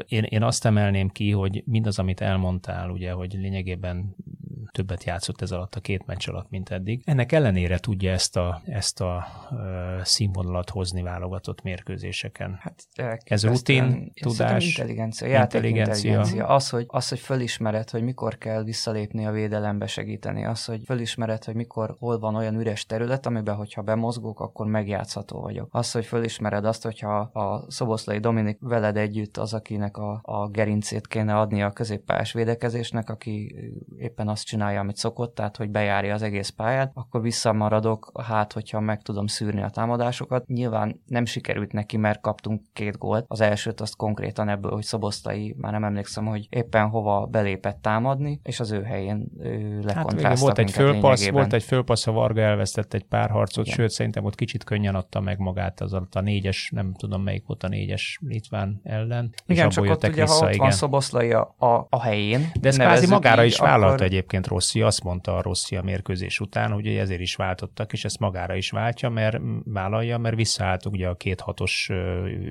én, én azt emelném ki, hogy mindaz, amit elmondtál, ugye, hogy lényegében többet játszott ez alatt a két meccs alatt, mint eddig. Ennek ellenére tudja ezt a, ezt a ö, színvonalat hozni válogatott mérkőzéseken. Hát, Ez rutin, tudás, intelligencia, játék intelligencia. intelligencia. Az, hogy, az, hogy fölismered, hogy mikor kell visszalépni a védelembe segíteni. Az, hogy fölismered, hogy mikor, hol van olyan üres terület, amiben, hogyha bemozgok, akkor megjátszható vagyok. Az, hogy fölismered azt, hogyha a Szoboszlai Dominik veled együtt az, akinek a, a gerincét kéne adni a középpályás védekezésnek, aki éppen azt csinálja, amit szokott, tehát hogy bejárja az egész pályát, akkor visszamaradok, hát hogyha meg tudom szűrni a támadásokat. Nyilván nem sikerült neki, mert kaptunk két gólt. Az elsőt azt konkrétan ebből, hogy Szoboszlai, már nem emlékszem, hogy éppen hova belépett támadni, és az ő helyén ő Hát volt egy fölpassz, volt egy fölpassz, a Varga elvesztett egy pár harcot, Igen. sőt szerintem ott kicsit könnyen adta meg magát az alatt a négyes, nem tudom melyik volt a négyes Litván ellen. és Igen, abból csak ott ugye, vissza, ha ott igen. van Szoboszlai a, a, a helyén, De ezt kvázi magára így, is vállalta akkor... egyébként Rossi, azt mondta a Rossi a mérkőzés után, hogy ezért is váltottak, és ezt magára is váltja, mert vállalja, mert visszaálltuk ugye a két hatos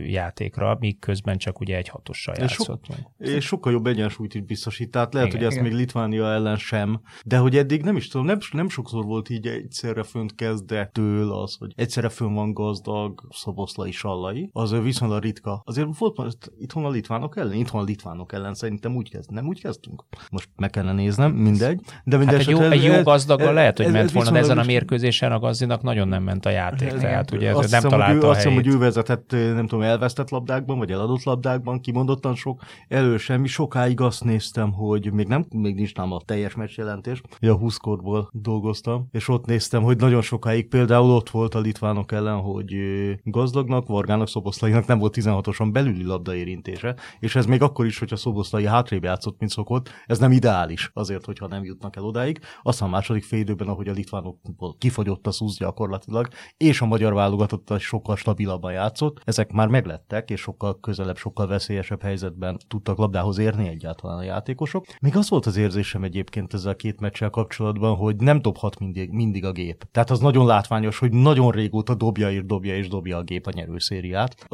játékra, míg közben csak ugye egy hatossal És sok- játszott. És sokkal jobb egyensúlyt is biztosít. Tehát lehet, Igen, hogy ezt igen. még Litvánia ellen sem, de hogy eddig nem is tudom, nem, nem sokszor volt így egyszerre fönt kezdettől az, hogy egyszerre fönn van gazdag szoboszlai sallai, az viszonylag ritka. Azért volt most itthon a litvánok ellen, itthon a litvánok ellen szerintem úgy kezd, nem úgy kezdtünk. Most meg kellene néznem, mindegy. De Hát egy jó, esetre egy jó ez- gazdaggal ez- lehet, hogy ez- ment ez volna, de ezen a mérkőzésen a gazdinak nagyon nem ment a játék. Ez- Tehát ugye ez azt nem hiszem, hogy ő, találta a azt hiszem, hogy ő vezetett, nem tudom, elvesztett labdákban, vagy eladott labdákban, kimondottan sok, elő semmi. Sokáig azt néztem, hogy még nem, még nincs nálam a teljes meccsjelentés, hogy a 20 korból dolgoztam, és ott néztem, hogy nagyon sokáig például ott volt a litvánok ellen, hogy gazdagnak, Vargának, Szoboszlainak nem volt 16-oson belüli labdaérintése, és ez még akkor is, hogyha Szoboszlai hátrébb játszott, mint szokott, ez nem ideális azért, hogyha nem jutnak el odáig. Aztán a második fél időben, ahogy a litvánokból kifogyott a szúz gyakorlatilag, és a magyar válogatott sokkal stabilabban játszott, ezek már meglettek, és sokkal közelebb, sokkal veszélyesebb helyzetben tudtak labdához érni egyáltalán a játékosok. Még az volt az érzésem egyébként ezzel a két meccsel kapcsolatban, hogy nem dobhat mindig, mindig a gép. Tehát az nagyon látványos, hogy nagyon régóta dobja és dobja és dobja a gép a nyerőszériát.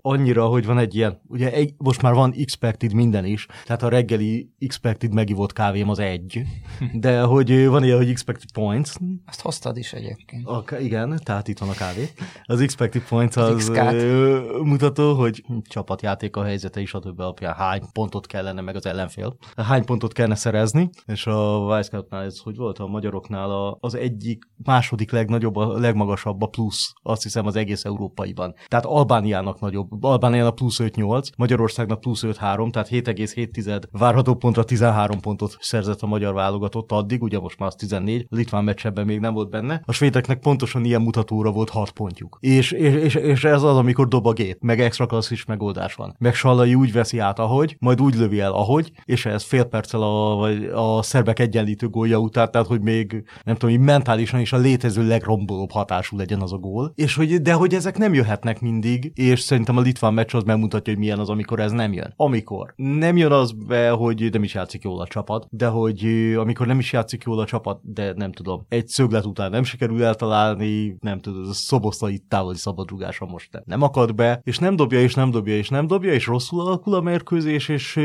Annyira, hogy van egy ilyen, ugye egy, most már van expected minden is, tehát a reggeli expected megivott kávém az egy, de hogy van ilyen, hogy expected points, Azt hoztad is egyébként. a, igen, tehát itt van a kávé. Az expected points Az az, mutató, hogy csapatjáték a helyzete is a többi alapján hány pontot kellene, meg az ellenfél. Hány pontot kellene szerezni, és a Wisecoutnál ez hogy volt? A magyaroknál a, az egyik, második legnagyobb, a legmagasabb a plusz, azt hiszem az egész európaiban. Tehát Albániának nagyobb, Albániának plusz 5-8, Magyarországnak plusz 5-3, tehát 7,7 várható pontra 13 pontot szerzett a magyar válogatott addig, ugye most már az 14, a litván meccsebben még nem volt benne. A svédeknek pontosan ilyen mutatóra volt 6 pontjuk. És, és, és, ez az, amikor dob a gép, meg extra klasszis megoldás van. Meg Sallai úgy veszi át, ahogy, majd úgy lövi el, ahogy, és ez fél perccel a, vagy a szerbek egyenlítő gólja után, tehát hogy még nem tudom, így mentálisan is a létező legrombolóbb hatású legyen az a gól. És hogy, de hogy ezek nem jöhetnek mindig, és szerintem a litván meccs az megmutatja, hogy milyen az, amikor ez nem jön. Amikor nem jön az be, hogy nem is játszik jól a csapat, de hogy amikor nem is játszik jól a csapat, de nem tudom, egy szöglet után nem sikerül eltalálni, nem tudom, ez a szoboszlai távoli szabadrugása most nem akad be, és nem dobja, és nem dobja, és nem dobja, és rosszul alakul a mérkőzés, és,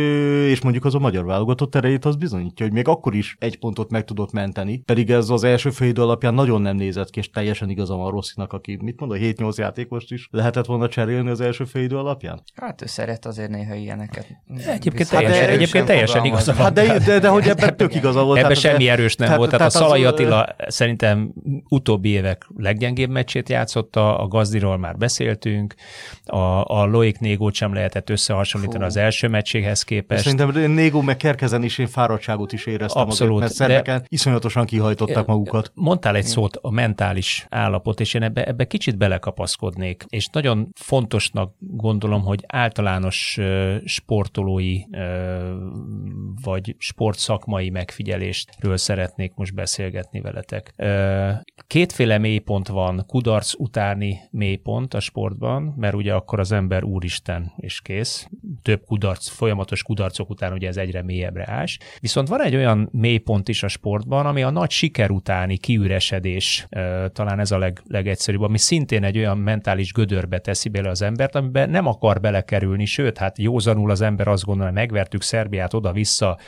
és mondjuk az a magyar válogatott erejét az bizonyítja, hogy még akkor is egy pontot meg tudott menteni, pedig ez az első fél idő alapján nagyon nem nézett ki, és teljesen igaza van Rosszinak, aki mit mond, a 7-8 játékost is lehetett volna cserélni az első fél idő alapján? Hát ő szeret azért néha ilyeneket. Egyébként teljesen, erősen egyébként teljesen fogalmaz. igaza van. Hát de, de, de hogy ebben tök igaza igaza volt. Ebben tehát semmi az- erős nem tehát- volt. Tehát, tehát a az- Szalai Attila szerintem utóbbi évek leggyengébb meccsét játszotta, a Gazdiról már beszéltünk, a, a Loic Négót sem lehetett összehasonlítani Fú. az első meccséghez képest. Szerintem Négó meg Kerkezen is én fáradtságot is éreztem Abszolút, azért, mert szerveken iszonyatosan kihajtották magukat. Mondtál egy szót, a mentális állapot, és én ebbe, ebbe kicsit belekapaszkodnék, és nagyon fontosnak gondolom, hogy általános sportolói vagy sportszakmai megfigyelésről szeretnék most beszélgetni veletek. Kétféle mélypont van, kudarc utáni mélypont a sportban, mert ugye akkor az ember úristen és kész. Több kudarc, folyamatos kudarcok után ugye ez egyre mélyebbre ás. Viszont van egy olyan mélypont is a sportban, ami a nagy siker utáni kiüresedés, talán ez a leg, legegyszerűbb, ami szintén egy olyan mentális gödörbe teszi bele az embert, amiben nem akar belekerülni, sőt, hát józanul az ember azt gondolja, megvertük Szerbiát oda-vissza,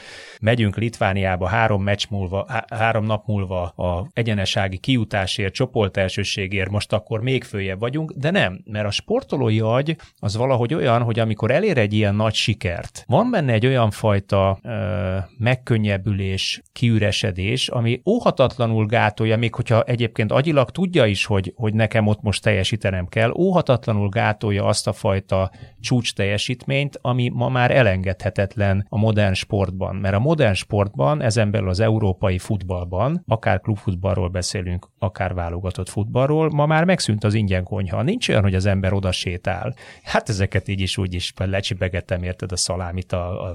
megyünk Litvániába három meccs múlva, há- három nap múlva a egyenesági kijutásért, csoport elsőségért, most akkor még följebb vagyunk, de nem, mert a sportolói agy az valahogy olyan, hogy amikor elér egy ilyen nagy sikert, van benne egy olyan fajta ö, megkönnyebbülés, kiüresedés, ami óhatatlanul gátolja, még hogyha egyébként agyilag tudja is, hogy, hogy nekem ott most teljesítenem kell, óhatatlanul gátolja azt a fajta csúcs teljesítményt, ami ma már elengedhetetlen a modern sportban. Mert a modern sportban, ezen belül az európai futballban, akár klubfutballról beszélünk, akár válogatott futballról, ma már megszűnt az ingyen konyha. Nincs olyan, hogy az ember oda sétál. Hát ezeket így is úgy is lecsibegettem, érted a szalámit, a, a,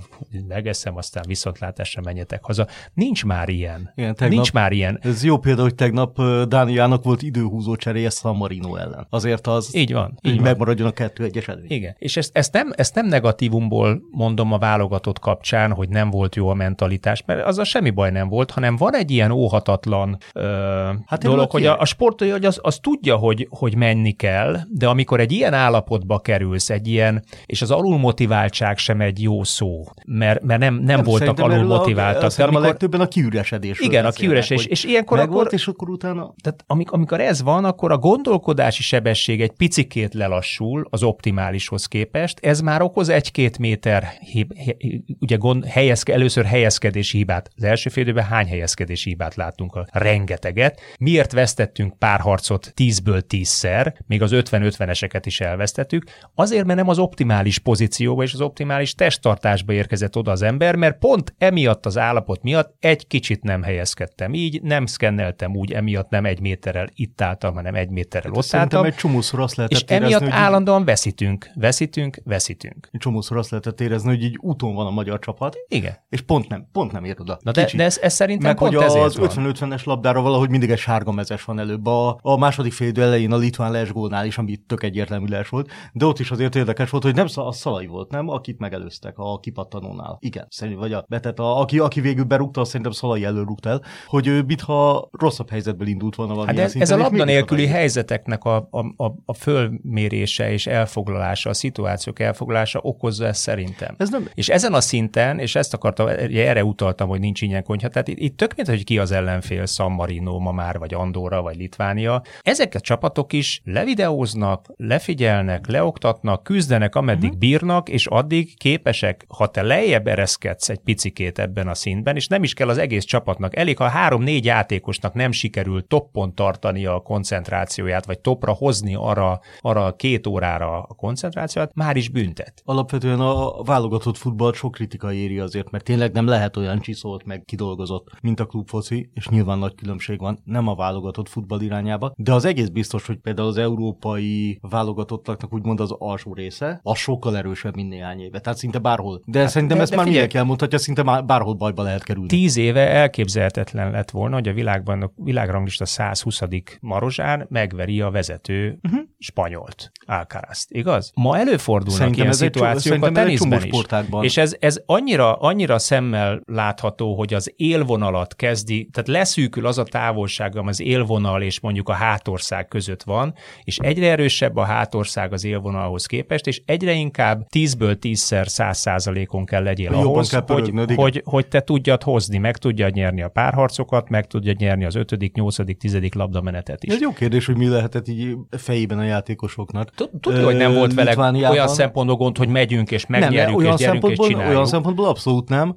megeszem, aztán viszontlátásra menjetek haza. Nincs már ilyen. Igen, tegnap- Nincs már ilyen. Ez jó példa, hogy tegnap Dániának volt időhúzó cseréje San Marino ellen. Azért az, Így van. Így hogy van. megmaradjon a kettő egyes előny. Igen, és ezt, ezt, nem, ezt nem negatívumból mondom a válogatott kapcsán, hogy nem volt jó a mentalitás, mert az a semmi baj nem volt, hanem van egy ilyen óhatatlan ö, Hát dolog, hogy a, a sportoló hogy az, az tudja, hogy, hogy menni kell, de amikor egy ilyen állapotba kerülsz, egy ilyen, és az alulmotiváltság sem egy jó szó, mert, mert nem, nem, nem voltak alulmotiváltak. A, de amikor, a legtöbben a kiüresedés. igen, a kiüresés, és ilyenkor Meg volt, akkor, és akkor utána... tehát amik, amikor ez van, akkor a gondolkodási sebesség egy picikét lelassul az optimálishoz képest, ez már okoz egy-két méter, hib, he, ugye gond, helyezke, először helyezkedési hibát. Az első fél időben hány helyezkedési hibát láttunk? A rengeteget. Miért vesztettünk pár harcot 10-ből 10-szer, még az 50-50-eseket is elvesztettük? Azért, mert nem az optimális pozícióba és az optimális testtartásba érkezett oda az ember, mert pont emiatt az állapot miatt egy kicsit nem helyezkedtem így, nem szkenneltem úgy, emiatt nem egy méterrel itt álltam, hanem egy méterrel ott Szerintem álltam, egy csomószor azt lehetett és érezni, emiatt hogy állandóan veszítünk, veszítünk, veszítünk. csomószor azt lehetett érezni, hogy így úton van a magyar csapat, Igen. és pont nem, pont nem ér oda. Na de, Kicsit. de ez, ez szerintem meg pont hogy az van. 50-50-es labdára valahogy mindig egy sárga mezes van előbb. A, a második fél idő elején a litván les gólnál is, ami tök egyértelmű les volt, de ott is azért érdekes volt, hogy nem a Szalai volt, nem? Akit megelőztek a kipattanónál. Igen, szerintem, vagy a, betett a, aki, aki végül berúgta, szerintem Szalai előrúgt el, hogy ő mintha rosszabb helyzetből indult volna valami. Hát ez, ez a labda nélküli helyzeteknek a, a, a, a fölmérése és elfoglalása, a szituációk elfoglalása okozza ezt szerintem. Ez nem, És ezen a szinten, és ezt akartam, erre utaltam, hogy nincs ingyen konyha, tehát itt, itt tök mint, hogy ki az ellenfél, San Marino ma már, vagy Andorra, vagy Litvánia. Ezek a csapatok is levideóznak, lefigyelnek, leoktatnak, küzdenek, ameddig uh-huh. bírnak, és addig képesek, ha te lejjebb ereszkedsz egy picikét ebben a szintben, és nem is kell az egész csapatnak, elég, ha három-négy játékosnak nem sikerül toppon tartani a koncentrációját, vagy topra hozni arra, arra a két órára a koncentrációt, már is büntet. Alapvetően a válogatott futball sok kritika éri azért, mert tényleg nem lehet olyan csiszolt meg kidolgozott, mint a klubfoci, és nyilván nagy különbség van, nem a válogatott futball irányába, de az egész biztos, hogy például az európai válogatottaknak úgymond az alsó része, az sokkal erősebb, mint néhány éve. Tehát szinte bárhol. De hát, szerintem de- ezt de már mindenki elmondhatja, szinte már bárhol bajba lehet kerülni. Tíz éve elképzelhetetlen lett volna, hogy a világban a világranglista 120. marozsán megveri a vezető uh-huh. spanyolt, Alcarazt, igaz? Ma előfordulnak Szerintem ilyen szituációk a teniszben is. És ez, ez annyira, annyira szemmel látható, hogy az élvonalat kezdi, tehát leszűkül az a távolság, ami az élvonal és mondjuk a hátország között van, és egyre erősebb a hátország az élvonalhoz képest, és egyre inkább 10-ből 10-szer 100 százalékon kell legyél Jobban ahhoz, kell hogy, igen. hogy, hogy te tudjad hozni, meg tudjad nyerni a párharcokat, meg tudjad nyerni az 5., 8., 10. labdamenetet is. Ez jó kérdés, hogy mi lehetett így fejében a játékosoknak. Tudja, hogy nem volt vele olyan szempontból gond, hogy megyünk és megnyerjük és gyerünk és csináljuk. Olyan szempontból abszolút nem.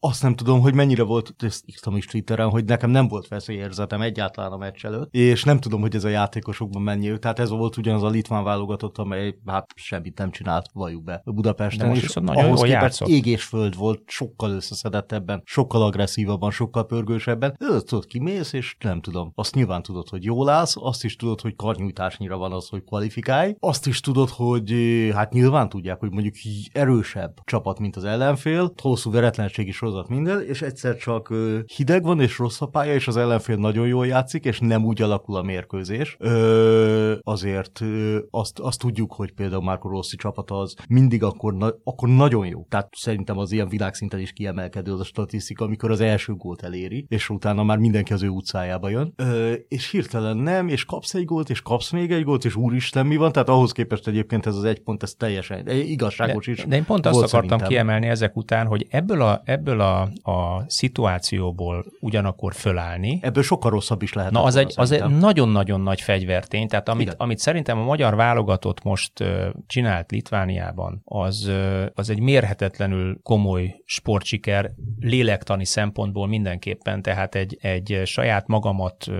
Azt nem tudom, hogy mennyire volt, ezt írtam is Twitteren, hogy nekem nem volt veszélyérzetem egyáltalán a meccs előtt, és nem tudom, hogy ez a játékosokban mennyi. Tehát ez volt ugyanaz a litván válogatott, amely hát semmit nem csinált, valljuk be Budapesten. De és ahhoz képest játszott. ég és föld volt, sokkal összeszedettebben, sokkal agresszívabban, sokkal pörgősebben. Tudod, kimész, és nem tudom. Azt nyilván tudod, hogy jól állsz, azt is tudod, hogy karnyújtásnyira van az, hogy kvalifikálj. Azt is tudod, hogy hát nyilván tudják, hogy mondjuk erősebb csapat, mint az ellenfél, hosszú veretlenségi sorozat minden, és egyszer csak hideg van, és rossz a pálya, és az ellenfél nagyon jól játszik, és nem úgy alakul a mérkőzés. Ö, azért ö, azt, azt tudjuk, hogy például Marco Rossi csapata az mindig akkor, na, akkor nagyon jó. Tehát szerintem az ilyen világszinten is kiemelkedő az a statisztika, amikor az első gólt eléri, és utána már mindenki az ő utcájába jön. Ö, és hirtelen nem, és kapsz egy gólt, és kapsz még egy gólt, és úristen mi van, tehát ahhoz képest egyébként ez az egy pont, ez teljesen igazságos de, is. De én pont azt akartam szerintem. kiemelni ezek után, hogy ebből a, ebből a, a szituációból ugyanakkor fölállni. Ebből sokkal rosszabb is lehet. Na, az egy, az egy nagyon-nagyon nagy fegyvertény, tehát amit, amit szerintem a magyar válogatott most uh, csinált Litvániában, az, uh, az egy mérhetetlenül komoly sportsiker lélektani szempontból mindenképpen, tehát egy, egy saját magamat uh,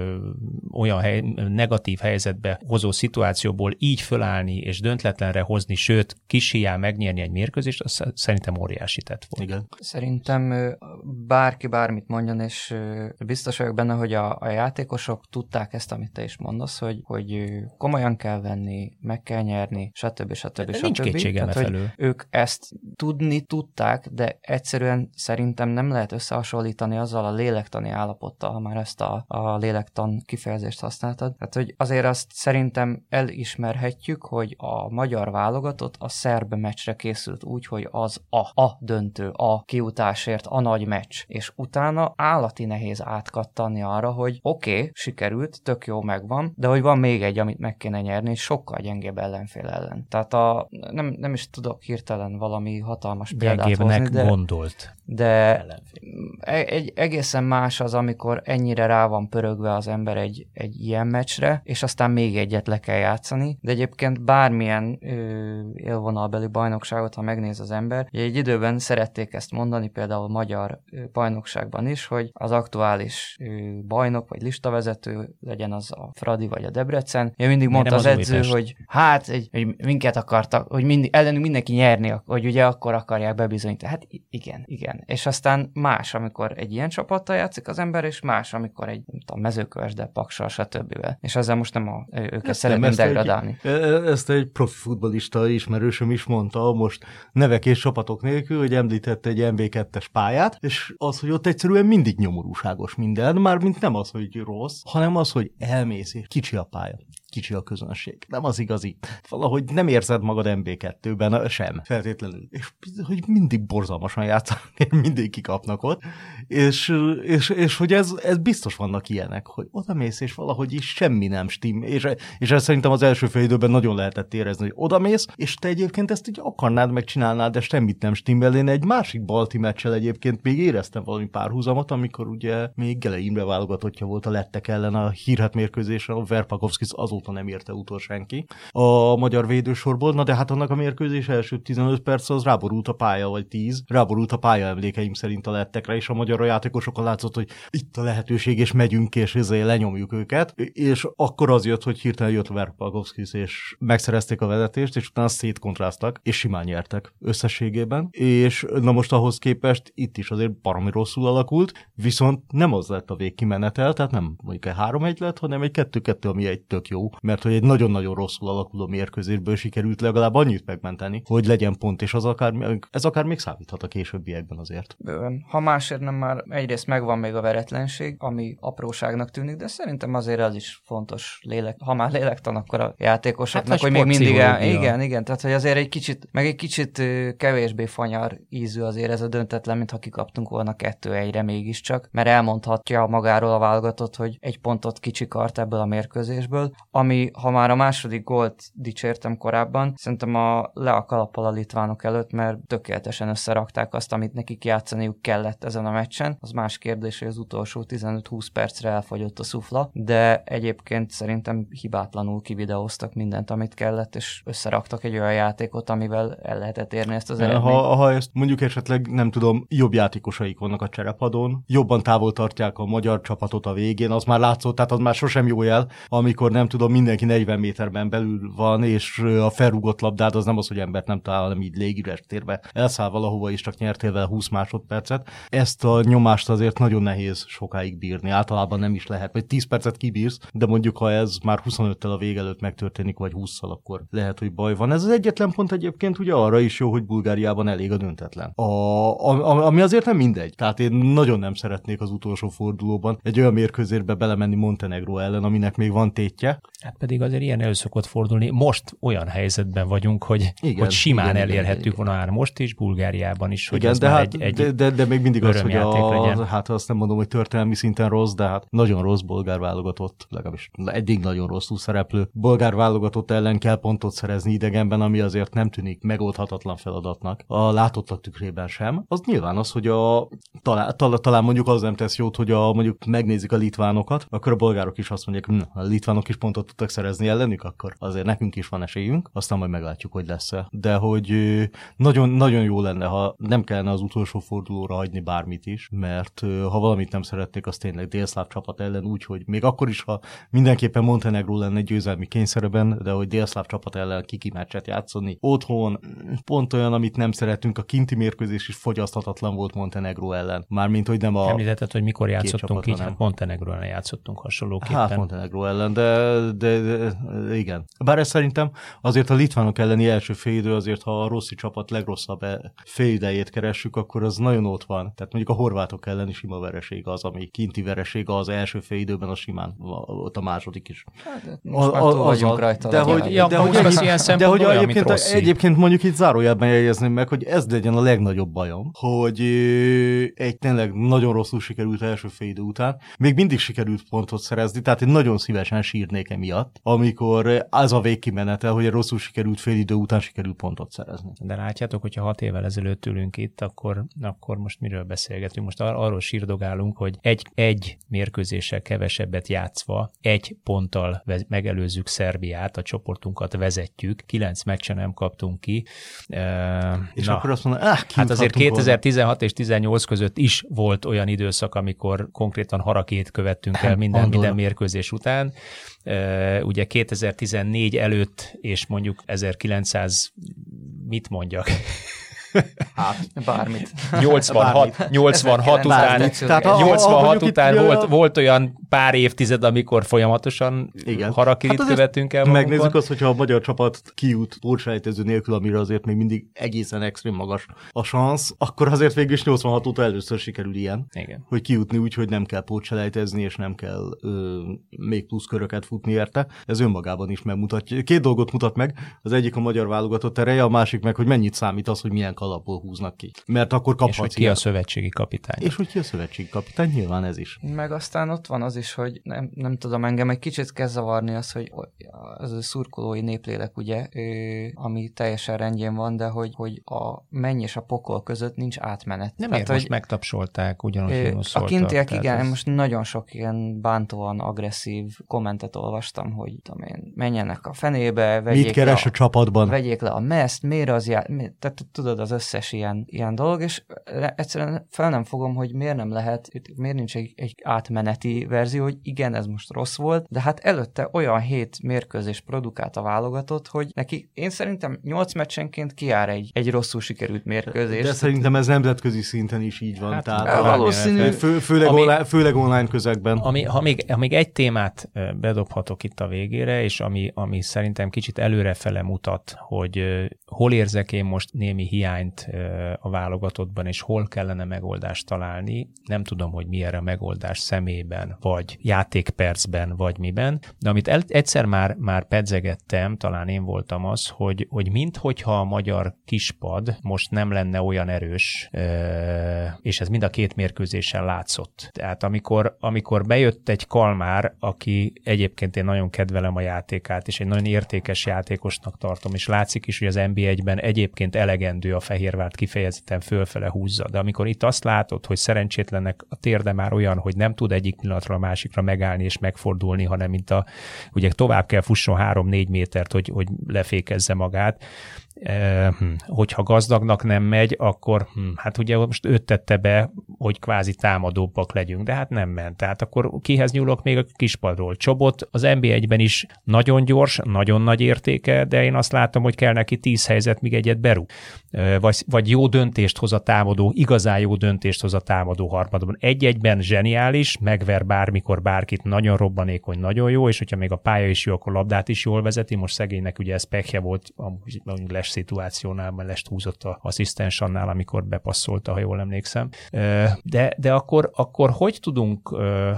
olyan hely, negatív helyzetbe hozó szituációból így fölállni és döntletlenre hozni, sőt, kis hiány megnyerni egy mérkőzést, az szerintem óriási tett volt. Igen. Szerintem bárki bármit mondjon, és biztos vagyok benne, hogy a, a játékosok tudták ezt, amit te is mondasz, hogy, hogy komolyan kell venni, meg kell nyerni, stb. stb. stb. Nincs kétségem Tehát, felől. Ők ezt tudni tudták, de egyszerűen szerintem nem lehet összehasonlítani azzal a lélektani állapottal, ha már ezt a, a lélektan kifejezést használtad. Tehát, hogy azért azt szerintem elismerhetjük, hogy a magyar válogatott a szerb meccsre készült úgy, hogy az a, a döntő, a kiutásért, a nagy meccs. És utána állati nehéz átkattani arra, hogy oké, okay, sikerült, tök jó megvan, de hogy van még egy, amit meg kéne nyerni, és sokkal gyengébb ellenfél ellen. Tehát a, nem, nem is tudok hirtelen valami hatalmas példát hozni, de, gondolt. De egy, egészen más az, amikor ennyire rá van pörögve az ember egy, egy ilyen meccsre, és aztán még egyet le kell játszani, de egyébként bármilyen ö, élvonalbeli bajnokságot, ha megnéz az ember, egy időben szerették ezt mondani, például magyar bajnokságban is, hogy az aktuális bajnok vagy listavezető legyen az a Fradi vagy a Debrecen. Ja, mindig mondta az, az edző, hogy hát, hogy, hogy minket akartak, hogy mindig, ellenünk mindenki nyerni, hogy ugye akkor akarják bebizonyítani. Hát igen, igen. És aztán más, amikor egy ilyen csapattal játszik az ember, és más, amikor egy a mezőköves, de paksal, stb. És ezzel most nem a, őket ezt szeretném ezt degradálni. Egy, ezt egy profi futbolista ismerősöm is mondta, most nevek és csapatok nélkül, hogy említette egy MB2-es pályát, és az, hogy ott egyszerűen mindig nyomorúságos minden, már mint nem az, hogy rossz, hanem az, hogy elmész, és kicsi a pálya kicsi a közönség. Nem az igazi. Valahogy nem érzed magad MB2-ben sem, feltétlenül. És hogy mindig borzalmasan játszanak, <laughs> mindig kikapnak ott. És, és, és hogy ez, ez biztos vannak ilyenek, hogy oda mész, és valahogy is semmi nem stim. És, és ez szerintem az első fél időben nagyon lehetett érezni, hogy oda mész, és te egyébként ezt így akarnád, megcsinálnád, de semmit nem stimmel. Én egy másik balti meccsel egyébként még éreztem valami párhuzamot, amikor ugye még Gele Imre válogatottja volt a lettek ellen a hírhet mérkőzésen, a Verpakovskis azóta óta nem érte utol senki. A magyar védősorból, na de hát annak a mérkőzés első 15 perc az ráborult a pálya, vagy 10, ráborult a pálya emlékeim szerint a lettekre, és a magyar játékosokon látszott, hogy itt a lehetőség, és megyünk, és ezzel lenyomjuk őket, és akkor az jött, hogy hirtelen jött Verpagovskis, és megszerezték a vezetést, és utána szétkontráztak, és simán nyertek összességében, és na most ahhoz képest itt is azért baromi rosszul alakult, viszont nem az lett a végkimenetel, tehát nem mondjuk egy 3-1 lett, hanem egy 2-2, ami egy tök jó mert hogy egy nagyon-nagyon rosszul alakuló mérkőzésből sikerült legalább annyit megmenteni, hogy legyen pont, és az akár, ez akár még számíthat a későbbiekben azért. Bőven. Ha másért nem már egyrészt megvan még a veretlenség, ami apróságnak tűnik, de szerintem azért ez is fontos lélek. Ha már lélektan, akkor a játékosoknak, hát, hogy még mindig el, igen, igen, tehát hogy azért egy kicsit, meg egy kicsit kevésbé fanyar ízű azért ez a döntetlen, mint ha kikaptunk volna kettő egyre mégiscsak, mert elmondhatja magáról a válogatott, hogy egy pontot kicsikart ebből a mérkőzésből, ami, ha már a második gólt dicsértem korábban, szerintem a le a kalappal a litvánok előtt, mert tökéletesen összerakták azt, amit nekik játszaniuk kellett ezen a meccsen. Az más kérdés, hogy az utolsó 15-20 percre elfogyott a szufla, de egyébként szerintem hibátlanul kivideóztak mindent, amit kellett, és összeraktak egy olyan játékot, amivel el lehetett érni ezt az eredményt. Ha, ha ezt mondjuk esetleg, nem tudom, jobb játékosaik vannak a cserepadon, jobban távol tartják a magyar csapatot a végén, az már látszott, tehát az már sosem jó jel, amikor nem tudom, mindenki 40 méterben belül van, és a felrúgott labdád az nem az, hogy embert nem talál, hanem így légüres térbe elszáll valahova, és csak nyertél vele 20 másodpercet. Ezt a nyomást azért nagyon nehéz sokáig bírni. Általában nem is lehet, vagy 10 percet kibírsz, de mondjuk ha ez már 25-tel a vég előtt megtörténik, vagy 20-szal, akkor lehet, hogy baj van. Ez az egyetlen pont egyébként ugye arra is jó, hogy Bulgáriában elég a döntetlen. A, a, ami azért nem mindegy. Tehát én nagyon nem szeretnék az utolsó fordulóban egy olyan mérkőzésbe belemenni Montenegro ellen, aminek még van tétje. Hát pedig azért ilyen elő szokott fordulni. Most olyan helyzetben vagyunk, hogy, igen, hogy simán igen, elérhettük volna már most is, Bulgáriában is, hogy igen, de, hát, egy, egy de, de, de, még mindig az, hogy a, legyen. hát azt nem mondom, hogy történelmi szinten rossz, de hát nagyon rossz bolgár válogatott, legalábbis eddig nagyon rosszul szereplő bolgár válogatott ellen kell pontot szerezni idegenben, ami azért nem tűnik megoldhatatlan feladatnak. A látottak tükrében sem. Az nyilván az, hogy a, talán, talán, talán mondjuk az nem tesz jót, hogy a, mondjuk megnézik a litvánokat, akkor a bolgárok is azt mondják, hm, a litvánok is pontot tudtak szerezni ellenük, akkor azért nekünk is van esélyünk, aztán majd meglátjuk, hogy lesz-e. De hogy nagyon, nagyon jó lenne, ha nem kellene az utolsó fordulóra hagyni bármit is, mert ha valamit nem szeretnék, az tényleg délszláv csapat ellen úgy, hogy még akkor is, ha mindenképpen Montenegro lenne győzelmi kényszerben, de hogy délszláv csapat ellen kiki meccset játszani. Otthon pont olyan, amit nem szeretünk, a kinti mérkőzés is fogyaszthatatlan volt Montenegro ellen. Mármint, hogy nem a... Említetted, hogy mikor játszottunk így, hát Montenegro ellen játszottunk hasonlóképpen. Hát Montenegro ellen, de, de, de, de igen. Bár ez szerintem azért a litvánok elleni első félidő, azért ha a Rossi csapat legrosszabb e- félidejét keressük, akkor az nagyon ott van. Tehát mondjuk a horvátok elleni sima vereség az, ami kinti vereség az első félidőben a simán, ott a második is. Hát, most a, a, rajta. De hogy, ja, de, hogy, ilyen de hogy olyan, egyébként, egyébként mondjuk itt zárójelben jegyezném meg, hogy ez legyen a legnagyobb bajom, hogy egy tényleg nagyon rosszul sikerült első félidő után, még mindig sikerült pontot szerezni, tehát én nagyon szívesen sírnék emiatt, amikor az a végkimenetel, hogy egy rosszul sikerült félidő után sikerült pontot szerezni. De látjátok, hogyha hat évvel ezelőtt ülünk itt, akkor, akkor most miről beszélgetünk? Most ar- arról sírdogálunk, hogy egy, egy mérkőzéssel kevesebbet játszva, egy ponttal megelőzzük Szerbiát, a csoportunkat vezetjük, kilenc meccsen nem kaptunk ki. Uh, és na, akkor azt mondom, ah, Hát azért 2016 volna. és 18 között is volt olyan időszak, amikor konkrétan harakét követtünk el minden, minden mérkőzés után. Ugye 2014 előtt és mondjuk 1900 mit mondjak? Hát, bármit. 86, bármit. 86 után, Tehát 86 után volt, volt olyan pár évtized, amikor folyamatosan Igen. harakirit hát követünk el magunkon. Megnézzük azt, hogyha a magyar csapat kijut pótselejtező nélkül, amire azért még mindig egészen extrém magas a szansz, akkor azért végül is 86 óta először sikerül ilyen, Igen. hogy kijutni úgy, hogy nem kell pótselejtezni, és nem kell ö, még plusz köröket futni érte. Ez önmagában is megmutatja. Két dolgot mutat meg, az egyik a magyar válogatott ereje, a másik meg, hogy mennyit számít az, hogy milyen alapból húznak ki. Mert akkor kaphatsz És hogy ki a szövetségi kapitány. És hogy ki a szövetségi kapitány, nyilván ez is. Meg aztán ott van az is, hogy nem, nem tudom, engem egy kicsit kezd zavarni az, hogy az a szurkolói néplélek, ugye, ami teljesen rendjén van, de hogy, hogy a menny és a pokol között nincs átmenet. Nem Tehát, hogy most megtapsolták, ugyanúgy A kintiek, igen, ez... most nagyon sok ilyen bántóan agresszív kommentet olvastam, hogy tudom én, menjenek a fenébe, vegyék Mit keres le a, a csapatban? Vegyék le a meszt, miért az já... Tehát tudod, az összes ilyen, ilyen dolog, és egyszerűen fel nem fogom, hogy miért nem lehet, miért nincs egy, egy átmeneti verzió, hogy igen, ez most rossz volt, de hát előtte olyan hét mérkőzés produkált a válogatott, hogy neki én szerintem nyolc meccsenként kiár egy, egy rosszul sikerült mérkőzés. De szerintem ez nemzetközi szinten is így van. Hát, tehát valószínű. Fő, főleg, ami, online, főleg online közegben. Ami, ha, még, ha még egy témát bedobhatok itt a végére, és ami, ami szerintem kicsit előrefele mutat, hogy hol érzek én most némi hiányt hiányt a válogatottban, és hol kellene megoldást találni. Nem tudom, hogy mi erre a megoldás szemében, vagy játékpercben, vagy miben. De amit egyszer már, már pedzegettem, talán én voltam az, hogy, hogy minthogyha a magyar kispad most nem lenne olyan erős, és ez mind a két mérkőzésen látszott. Tehát amikor, amikor bejött egy Kalmár, aki egyébként én nagyon kedvelem a játékát, és egy nagyon értékes játékosnak tartom, és látszik is, hogy az NB1-ben egyébként elegendő a Fehérvárt kifejezetten fölfele húzza. De amikor itt azt látod, hogy szerencsétlennek a térde már olyan, hogy nem tud egyik pillanatra a másikra megállni és megfordulni, hanem mint a, ugye tovább kell fusson három-négy métert, hogy, hogy lefékezze magát, hogyha gazdagnak nem megy, akkor hm, hát ugye most őt tette be, hogy kvázi támadóbbak legyünk, de hát nem ment. Tehát akkor kihez nyúlok még a kispadról? Csobot az NB1-ben is nagyon gyors, nagyon nagy értéke, de én azt látom, hogy kell neki tíz helyzet, míg egyet berú. Vagy, vagy jó döntést hoz a támadó, igazán jó döntést hoz a támadó harmadban. Egy-egyben zseniális, megver bármikor bárkit, nagyon robbanékony, nagyon jó, és hogyha még a pálya is jó, akkor labdát is jól vezeti. Most szegénynek ugye ez pekje volt, amúgy les szituációnál lest húzott a asszisztens annál, amikor bepasszolta, ha jól emlékszem. De, de akkor, akkor hogy tudunk,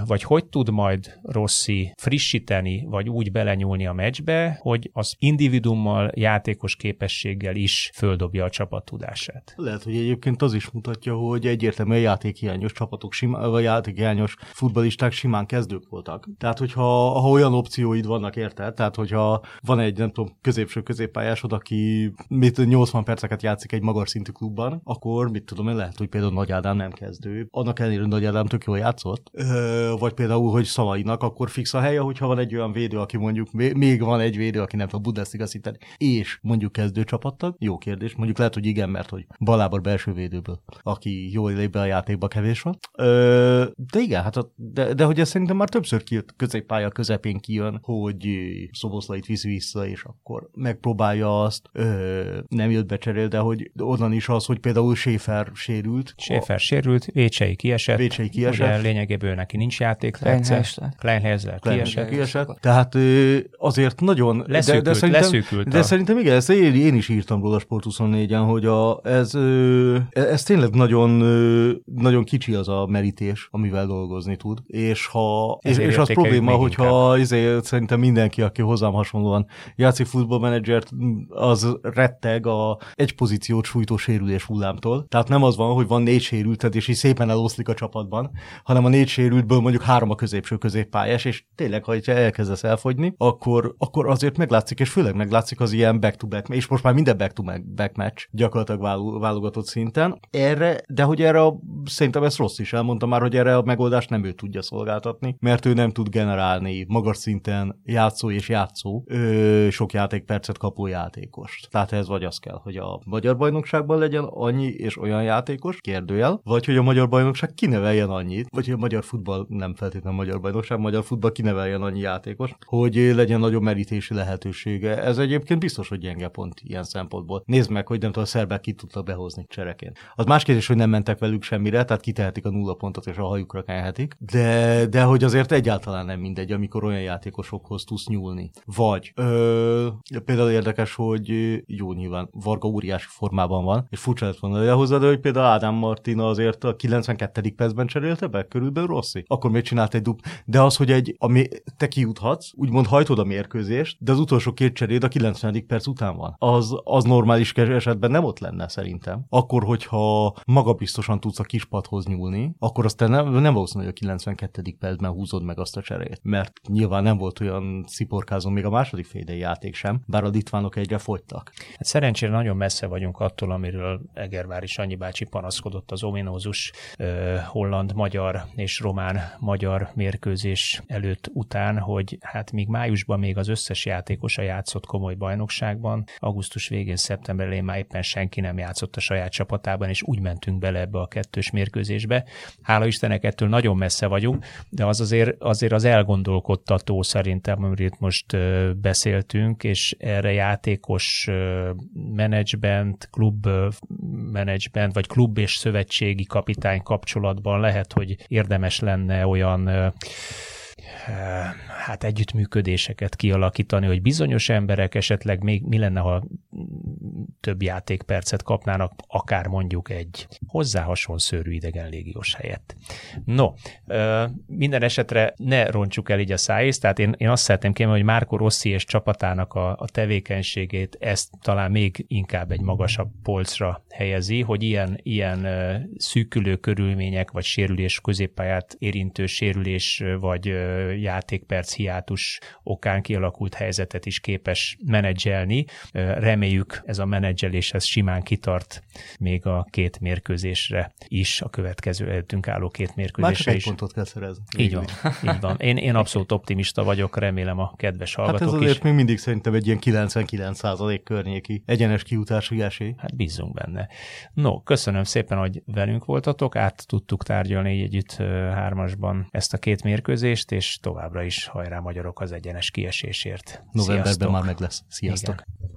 vagy hogy tud majd Rossi frissíteni, vagy úgy belenyúlni a meccsbe, hogy az individummal, játékos képességgel is földobja a csapat tudását? Lehet, hogy egyébként az is mutatja, hogy egyértelműen játékhiányos csapatok, simán, vagy játékhiányos futbalisták simán kezdők voltak. Tehát, hogyha ha olyan opcióid vannak, érted? Tehát, hogyha van egy, nem tudom, középső középpályásod, aki mit 80 perceket játszik egy magas szintű klubban, akkor mit tudom én, lehet, hogy például Nagy Ádám nem kezdő. Annak ellenére, Nagy Ádám tök jól játszott. Ö, vagy például, hogy Szalainak akkor fix a helye, hogyha van egy olyan védő, aki mondjuk, még van egy védő, aki nem tud Bundesliga szinten, és mondjuk kezdő csapattag. Jó kérdés. Mondjuk lehet, hogy igen, mert hogy Balábor belső védőből, aki jól lép be a játékba, kevés van. Ö, de igen, hát a, de, de, hogy ez szerintem már többször kijött középpálya közepén kijön, hogy Szoboszlait viszi vissza, és akkor megpróbálja azt ö, nem jött becserél, de hogy onnan is az, hogy például Schäfer sérült. Schäfer a... sérült, Vécsei kiesett. Vécsei kiesett. Ugye lényegéből neki nincs játék. Kleinhezler kiesett. kiesett. Tehát azért nagyon... Leszűkült, de, de szerintem, leszűkült de a... szerintem igen, ezt én, én is írtam róla Sport 24-en, hogy a, ez, ez tényleg nagyon, nagyon kicsi az a merítés, amivel dolgozni tud. És, ha, és, és az probléma, hogyha ezért szerintem mindenki, aki hozzám hasonlóan játszik futballmenedzsert, az retteg a egy pozíciót sújtó sérülés hullámtól. Tehát nem az van, hogy van négy sérülted, és így szépen eloszlik a csapatban, hanem a négy sérültből mondjuk három a középső középpályás, és tényleg, ha elkezdesz elfogyni, akkor, akkor azért meglátszik, és főleg meglátszik az ilyen back-to-back, és most már minden back-to-back match gyakorlatilag válogatott szinten. Erre, de hogy erre a, szerintem ezt rossz is elmondta már, hogy erre a megoldást nem ő tudja szolgáltatni, mert ő nem tud generálni magas szinten játszó és játszó ö, sok játékpercet kapó játékost. Tehát ez vagy az kell, hogy a magyar bajnokságban legyen annyi és olyan játékos, kérdőjel, vagy hogy a magyar bajnokság kineveljen annyit, vagy hogy a magyar futball nem feltétlenül magyar bajnokság, magyar futball kineveljen annyi játékos, hogy legyen nagyobb merítési lehetősége. Ez egyébként biztos, hogy gyenge pont ilyen szempontból. Nézd meg, hogy nem tudom, a szerbek ki tudtak behozni csereként. Az más kérdés, hogy nem mentek velük semmire, tehát kitehetik a nulla pontot és a hajukra kenhetik, de, de hogy azért egyáltalán nem mindegy, amikor olyan játékosokhoz tudsz nyúlni. Vagy ö, például érdekes, hogy jó nyilván Varga óriási formában van, és furcsa lett volna hozzá, de hogy például Ádám Martina azért a 92. percben cserélte be, körülbelül Rossi. Akkor még csinált egy dub. De az, hogy egy, ami te kijuthatsz, úgymond hajtod a mérkőzést, de az utolsó két cseréd a 90. perc után van. Az, az normális esetben nem ott lenne szerintem. Akkor, hogyha magabiztosan tudsz a kispadhoz nyúlni, akkor azt te nem, nem valószínű, hogy a 92. percben húzod meg azt a cserét. Mert nyilván nem volt olyan sziporkázó még a második félidei játék sem, bár a litvánok egyre fogytak. Hát szerencsére nagyon messze vagyunk attól, amiről Egervár is Annyi bácsi panaszkodott az ominózus uh, holland-magyar és román-magyar mérkőzés előtt után, hogy hát még májusban még az összes játékosa játszott komoly bajnokságban, augusztus végén, szeptember elején már éppen senki nem játszott a saját csapatában, és úgy mentünk bele ebbe a kettős mérkőzésbe. Hála Istennek ettől nagyon messze vagyunk, de az azért, azért az elgondolkodtató szerintem, amiről itt most beszéltünk, és erre játékos menedzsment, klub menedzsment, vagy klub és szövetségi kapitány kapcsolatban lehet, hogy érdemes lenne olyan hát együttműködéseket kialakítani, hogy bizonyos emberek esetleg még mi lenne, ha több játékpercet kapnának, akár mondjuk egy hozzá hasonló szőrű idegen légiós helyett. No, minden esetre ne roncsuk el így a szájészt, tehát én, én azt szeretném kiemelni, hogy Márko Rossi és csapatának a, a tevékenységét ezt talán még inkább egy magasabb polcra helyezi, hogy ilyen, ilyen szűkülő körülmények, vagy sérülés középpályát érintő sérülés, vagy játékperc hiátus okán kialakult helyzetet is képes menedzselni. Reméljük ez a menedzselés ez simán kitart még a két mérkőzésre is, a következő előttünk álló két mérkőzésre is. pontot kell szerezni. Így van, így van. Én, én abszolút optimista vagyok, remélem a kedves hallgatók Hát ez azért is. még mindig szerintem egy ilyen 99% környéki egyenes kiutási esély. Hát bízunk benne. No, köszönöm szépen, hogy velünk voltatok, át tudtuk tárgyalni együtt hármasban ezt a két mérkőzést, és továbbra is hajrá magyarok az egyenes kiesésért. Novemberben Sziasztok. már meg lesz. Sziasztok! Igen.